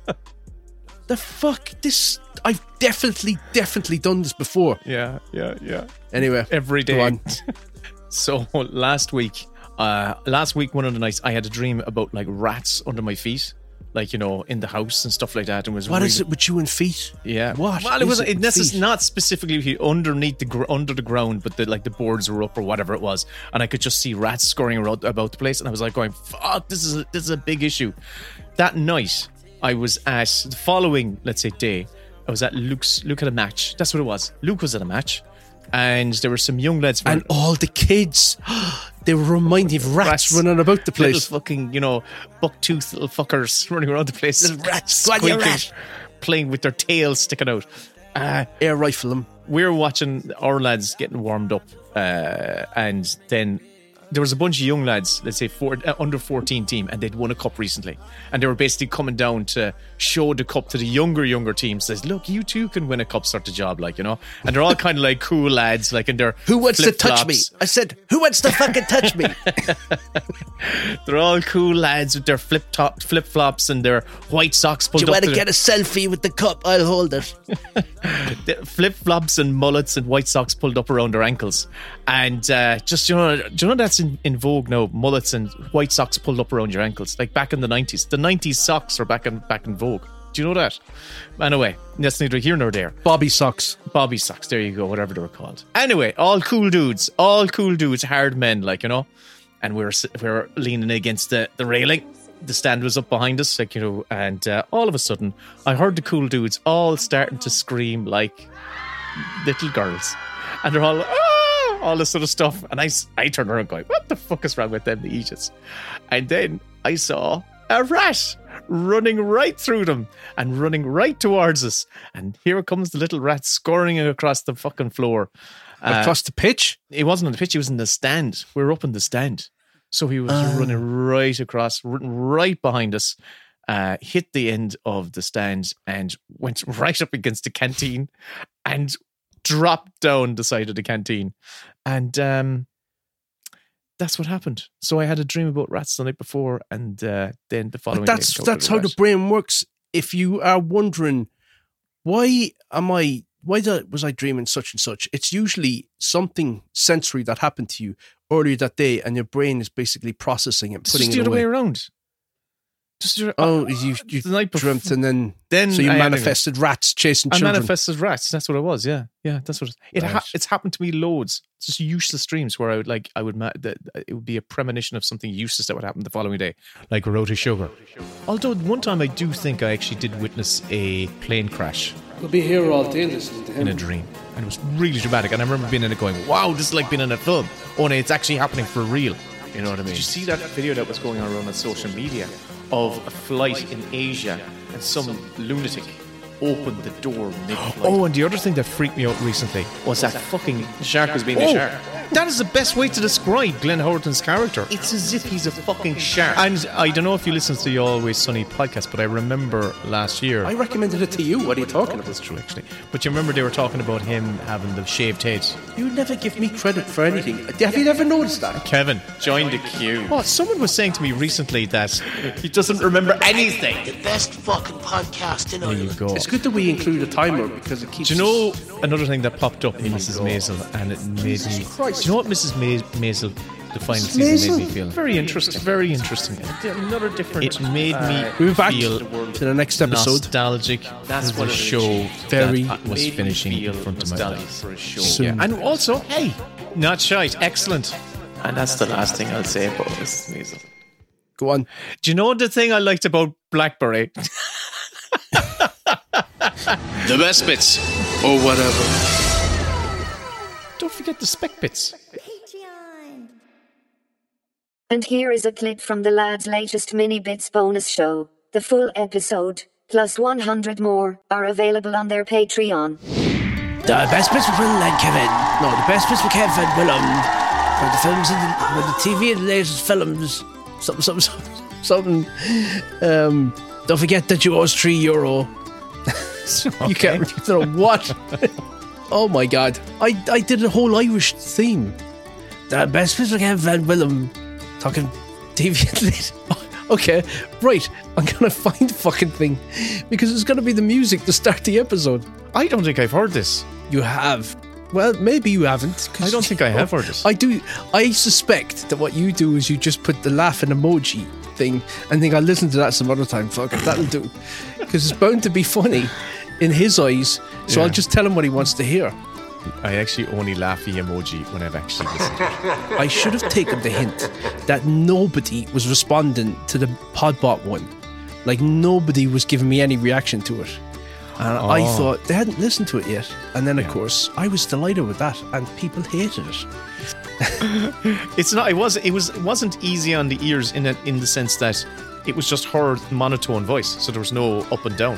the fuck, this. I've definitely, definitely done this before. Yeah, yeah, yeah. Anyway, Every day. so last week, uh, last week one of the nights I had a dream about like rats under my feet, like you know in the house and stuff like that, and was What really, is it with you and feet? Yeah. What Well, it was it it necess- not specifically underneath the gr- under the ground, but the like the boards were up or whatever it was, and I could just see rats scurrying around about the place, and I was like going, "Fuck, this is a, this is a big issue." That night, I was at the following, let's say, day. I was at Luke's. Luke had a match. That's what it was. Luke was at a match, and there were some young lads. From, And all the kids, they were reminding me of rats, running about the place. Little fucking, you know, buck-toothed little fuckers running around the place. Little rats. Go on, squeaking, rat. Playing with their tails sticking out. Uh, Air rifle them. We're watching our lads getting warmed up, uh, and then there was a bunch of young lads, let's say four, uh, under 14 team, and they'd won a cup recently. And they were basically coming down to show the cup to the younger, younger team. Says, look, you too can win a cup, sort of job, like, you know? And they're all kind of like cool lads, like and they're. Who wants to touch me? I said, who wants to fucking touch me? They're all cool lads with their flip top, flip flops and their white socks pulled Do you want to get a selfie with the cup? I'll hold it. flip flops and mullets and white socks pulled up around their ankles, and uh, just you know, do you know that's in, in vogue now? Mullets and white socks pulled up around your ankles, like back in the nineties. The nineties socks are back in back in vogue. Do you know that? Anyway, that's neither here nor there. Bobby socks. Bobby socks. There you go. Whatever they were called. Anyway, all cool dudes, all cool dudes, hard men, like you know. And we were we were leaning against the the railing. The stand was up behind us, like you know, and uh, all of a sudden, I heard the cool dudes all starting to scream like little girls, and they're all ah, all this sort of stuff. And I, I turned around going, "What the fuck is wrong with them, the Aegis?" And then I saw a rat running right through them and running right towards us. And here comes the little rat scurrying across the fucking floor. Uh, Across the pitch? He wasn't on the pitch, he was in the stand. We were up in the stand. So he was Ah. running right across, running right behind us, uh, hit the end of the stand and went right up against the canteen and dropped down the side of the canteen. And um, that's what happened. So I had a dream about rats the night before, and uh, then the following But day, that's that's how a the brain works. If you are wondering why am I why the, was I dreaming such and such, it's usually something sensory that happened to you earlier that day, and your brain is basically processing it, It's putting just the it other way around. Just your- Oh, you, you The night bef- dreamt and then, Then so you I manifested rats chasing I children. manifested rats. That's what it was. Yeah, yeah. That's what it, it ha- it's happened to me loads. It's just useless dreams where I would like I would ma- that it would be a premonition of something useless that would happen the following day, like roti sugar. Although one time I do think I actually did witness a plane crash We'll be here all day listening to him. in a dream, and it was really dramatic. And I remember being in it going, "Wow, this is like being in a film. Oh, Only it's actually happening for real." You know what I mean? Did you see that video that was going on around on social media of a flight in Asia and some lunatic opened the door mid-flight? Oh, and the other thing that freaked me out recently was that fucking shark was being a Oh. shark. That is the best way to describe Glenn Howerton's character. It's as if he's a fucking shark. And I don't know if you listen to the Always Sunny podcast, but I remember last year. I recommended it to you. What are you talking oh, about? That's true, actually. But you remember they were talking about him having the shaved head. You never give me credit for anything. Have you never noticed that? Kevin, join the queue. What? Someone was saying to me recently that he doesn't remember anything. The best fucking podcast in There you go. It's good that we include a timer because it keeps. Do you know another thing that popped up in oh Mrs. Maisel and it made me. Do you know what Mrs. Ma- Maisel, the final season, made me feel? Very interesting. Very interesting. Another different. It made me uh, We'll back feel to the next episode. nostalgic. That's for what the show Very- that was finishing in feel front of my nostalgic eyes. for a show. Yeah. Soon. And also, hey, not shite. Excellent. And that's the last thing I'll say about Mrs. Maisel. Go on. Do you know the thing I liked about Blackberry? The best bits, or whatever. Don't forget the spec bits. Patreon. And here is a clip from the lad's latest mini bits bonus show. The full episode, plus 100 more, are available on their Patreon. The best bits for Will and Kevin. No, the best bits for Kevin Willem. For the films and the, for the TV and the latest films. Something, something, something. something. Um, don't forget that you owe us three euro. You can't you don't what. Oh my god! I I did a whole Irish theme. The best bits for Kevin Willem. talking lit. Okay, right. I'm gonna find the fucking thing because it's gonna be the music to start the episode. I don't think I've heard this. You have. Well, maybe you haven't. I don't think I have heard this. I do. I suspect that what you do is you just put the laughing emoji thing and think I'll listen to that some other time. Fuck it, that'll do. Because it's bound to be funny in his eyes. So Yeah. I'll just tell him what he wants to hear. I actually only laugh the emoji when I've actually listened. to it. I should have taken the hint that nobody was responding to the Podbot one. Like nobody was giving me any reaction to it. And I Oh. thought they hadn't listened to it yet. And then, of course, I was delighted with that, and people hated it. It's not. It was. It was. It wasn't easy on the ears in a, in the sense that it was just her monotone voice, so there was no up and down.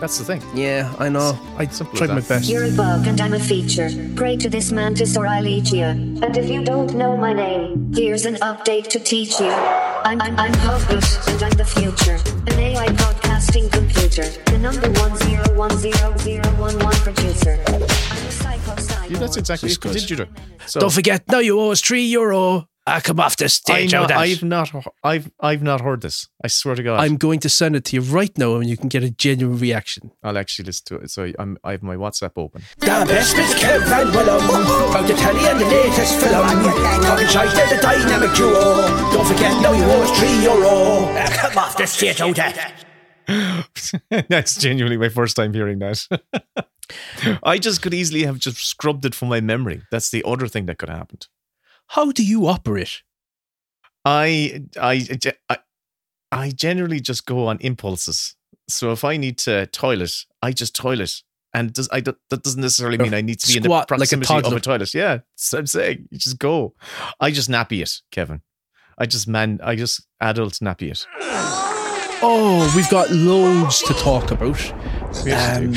That's the thing. Yeah, I know. I Simple as tried my best. You're a bug and I'm a feature. Pray to this mantis or I'll eat you. And if you don't know my name, here's an update to teach you. I'm I'm I'm Podbot and I'm the future. An AI podcasting computer. The number one zero one zero zero one one producer. I'm a psycho psycho. Yeah, that's exactly Just what good. did you do? So Don't forget, now you owe us three euro. I come off the I stage know, out that. I've not. I've I've not heard this. I swear to God. I'm going to send it to you right now, and you can get a genuine reaction. I'll actually listen to it. So I'm. I have my WhatsApp open. The best bits Kevin Willem. From the telly and the latest film. Talking shite, they're the dynamic duo. Don't forget, now you owe us three euro. Ah, Come off the stage out that. That's genuinely my first time hearing that. I just could easily have just scrubbed it from my memory. That's the other thing that could have happened. How do you operate? I I I, I generally just go on impulses. So if I need to toilet, I just toilet. And does I that doesn't necessarily mean I need to be in the Squat like a proximity of a toilet. Yeah, I'm saying. You just go. I just nappy it, Kevin. I just man. I just adult nappy it. Oh, we've got loads to talk about. Um,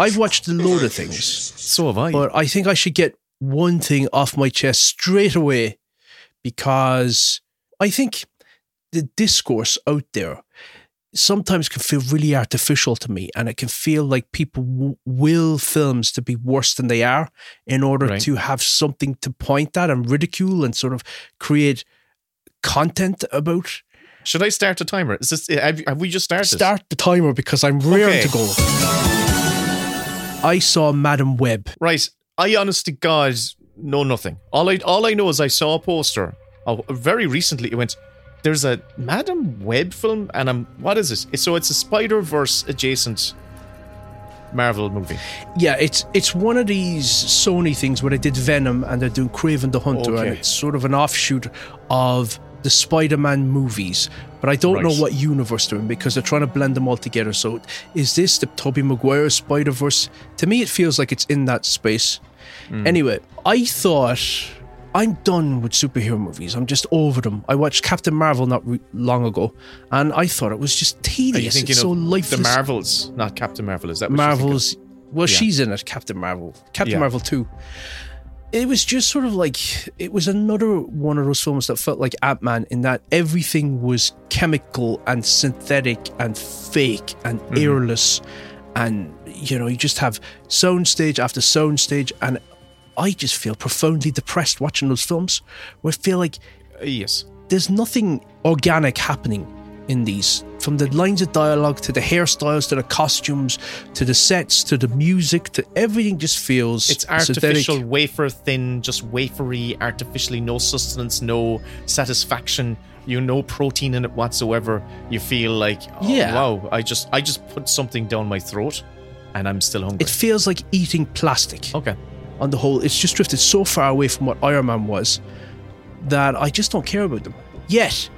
I've watched a load of things, So have I. but I think I should get one thing off my chest straight away because I think the discourse out there sometimes can feel really artificial to me, and it can feel like people w- will films to be worse than they are in order Right. to have something to point at and ridicule and sort of create content about. Should I start a timer? Is this have, have we just started? Start the timer because I'm raring Okay. to go. I saw Madame Web. Right. I honest to God know nothing. All I all I know is I saw a poster. Oh, very recently it went, there's a Madame Web film, and I'm what is this? So it's a Spider Verse adjacent Marvel movie. Yeah, it's it's one of these Sony things where they did Venom and they're doing Kraven the Hunter, Okay. and it's sort of an offshoot of the Spider-Man movies. But I don't know what universe they're in because they're trying to blend them all together. So is this the Tobey Maguire Spider Verse? To me, it feels like it's in that space. Hmm. Anyway, I thought I'm done with superhero movies. I'm just over them. I watched Captain Marvel not re- long ago, and I thought it was just tedious. It's so lifeless. the Marvels, not Captain Marvel? Is that? Marvel's. Well, Yeah. she's in it, Captain Marvel. Captain Yeah. Marvel 2. It was just sort of like, it was another one of those films that felt like Ant Man in that everything was chemical and synthetic and fake and Mm-hmm. airless. And, you know, you just have soundstage after soundstage. And I just feel profoundly depressed watching those films where I feel like Uh, yes. there's nothing organic happening in these from the lines of dialogue to the hairstyles to the costumes to the sets to the music to everything just feels It's synthetic. artificial, wafer thin, just wafery, artificially, no sustenance, no satisfaction. You no protein in it whatsoever. You feel like, oh, Yeah. wow, I just, I just put something down my throat, and I'm still hungry. it feels like eating plastic okay. On the whole it's just drifted so far away from what Iron Man was that I just don't care about them yet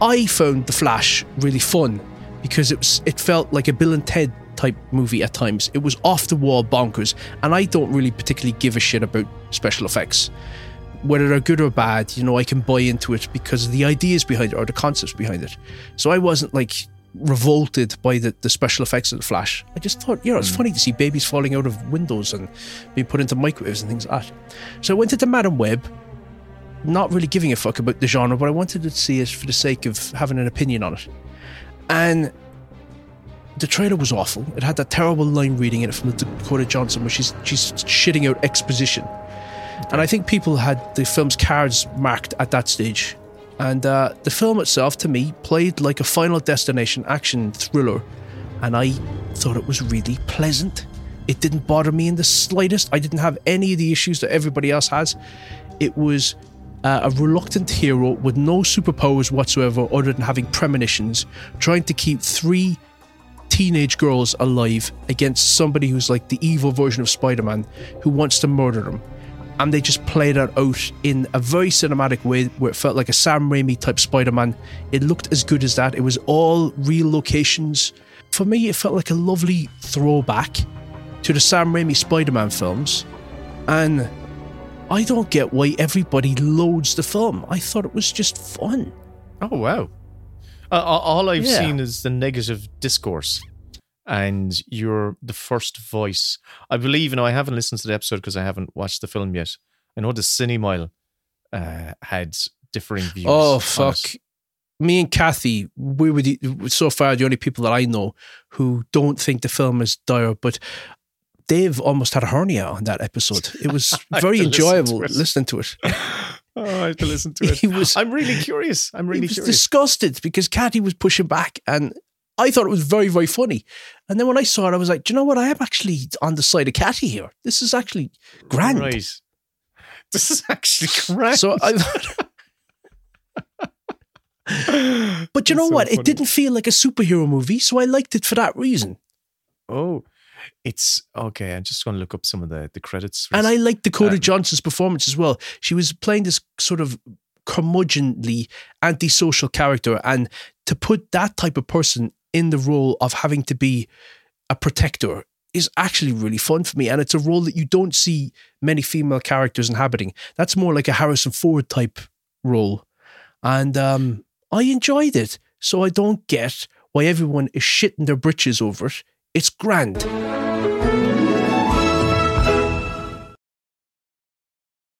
I found The Flash really fun because it was it felt like a Bill and Ted type movie at times. It was off the wall bonkers, and I don't really particularly give a shit about special effects. Whether they're good or bad, you know, I can buy into it because of the ideas behind it or the concepts behind it. So I wasn't like revolted by the, the special effects of the Flash. I just thought, you know, it's hmm. funny to see babies falling out of windows and being put into microwaves and things like that. So I went into Madame Web, not really giving a fuck about the genre, but I wanted to see it for the sake of having an opinion on it. And the trailer was awful. It had that terrible line reading in it from Dakota Johnson where she's she's shitting out exposition. And I think people had the film's cards marked at that stage. And uh, the film itself, to me, played like a Final Destination action thriller. And I thought it was really pleasant. It didn't bother me in the slightest. I didn't have any of the issues that everybody else has. It was uh, a reluctant hero with no superpowers whatsoever other than having premonitions, trying to keep three teenage girls alive against somebody who's like the evil version of Spider Man who wants to murder them. And they just played that out in a very cinematic way where it felt like a Sam Raimi type Spider Man. It looked as good as that. It was all real locations. For me, it felt like a lovely throwback to the Sam Raimi Spider Man films. And I don't get why everybody loads the film. I thought it was just fun. Oh wow! Uh, all- all I've Yeah. seen is the negative discourse, and you're the first voice. I believe, you know, I haven't listened to the episode because I haven't watched the film yet. I know the Cinemile uh, had differing views. Oh fuck! Me and Kathy, we were the, so far the only people that I know who don't think the film is dire. But Dave almost had a hernia on that episode. It was very to listen to enjoyable listening to it. Oh, I have to listen to it. He was- I'm really curious. I'm really he was curious. disgusted because Kathy was pushing back, and I thought it was very, very funny. And then when I saw it, I was like, Do you know what? I am actually on the side of Kathy here. This is actually grand. Right. This is actually grand. So I. But you know so what? funny. It didn't feel like a superhero movie, so I liked it for that reason. oh, it's okay. I'm just going to look up some of the the credits. And. I liked Dakota Um, Johnson's performance as well. She was playing this sort of curmudgeonly antisocial character, and to put that type of person in the role of having to be a protector is actually really fun for me. And it's a role that you don't see many female characters inhabiting. That's more like a Harrison Ford type role. And um, I enjoyed it. So I don't get why everyone is shitting their britches over it. It's grand.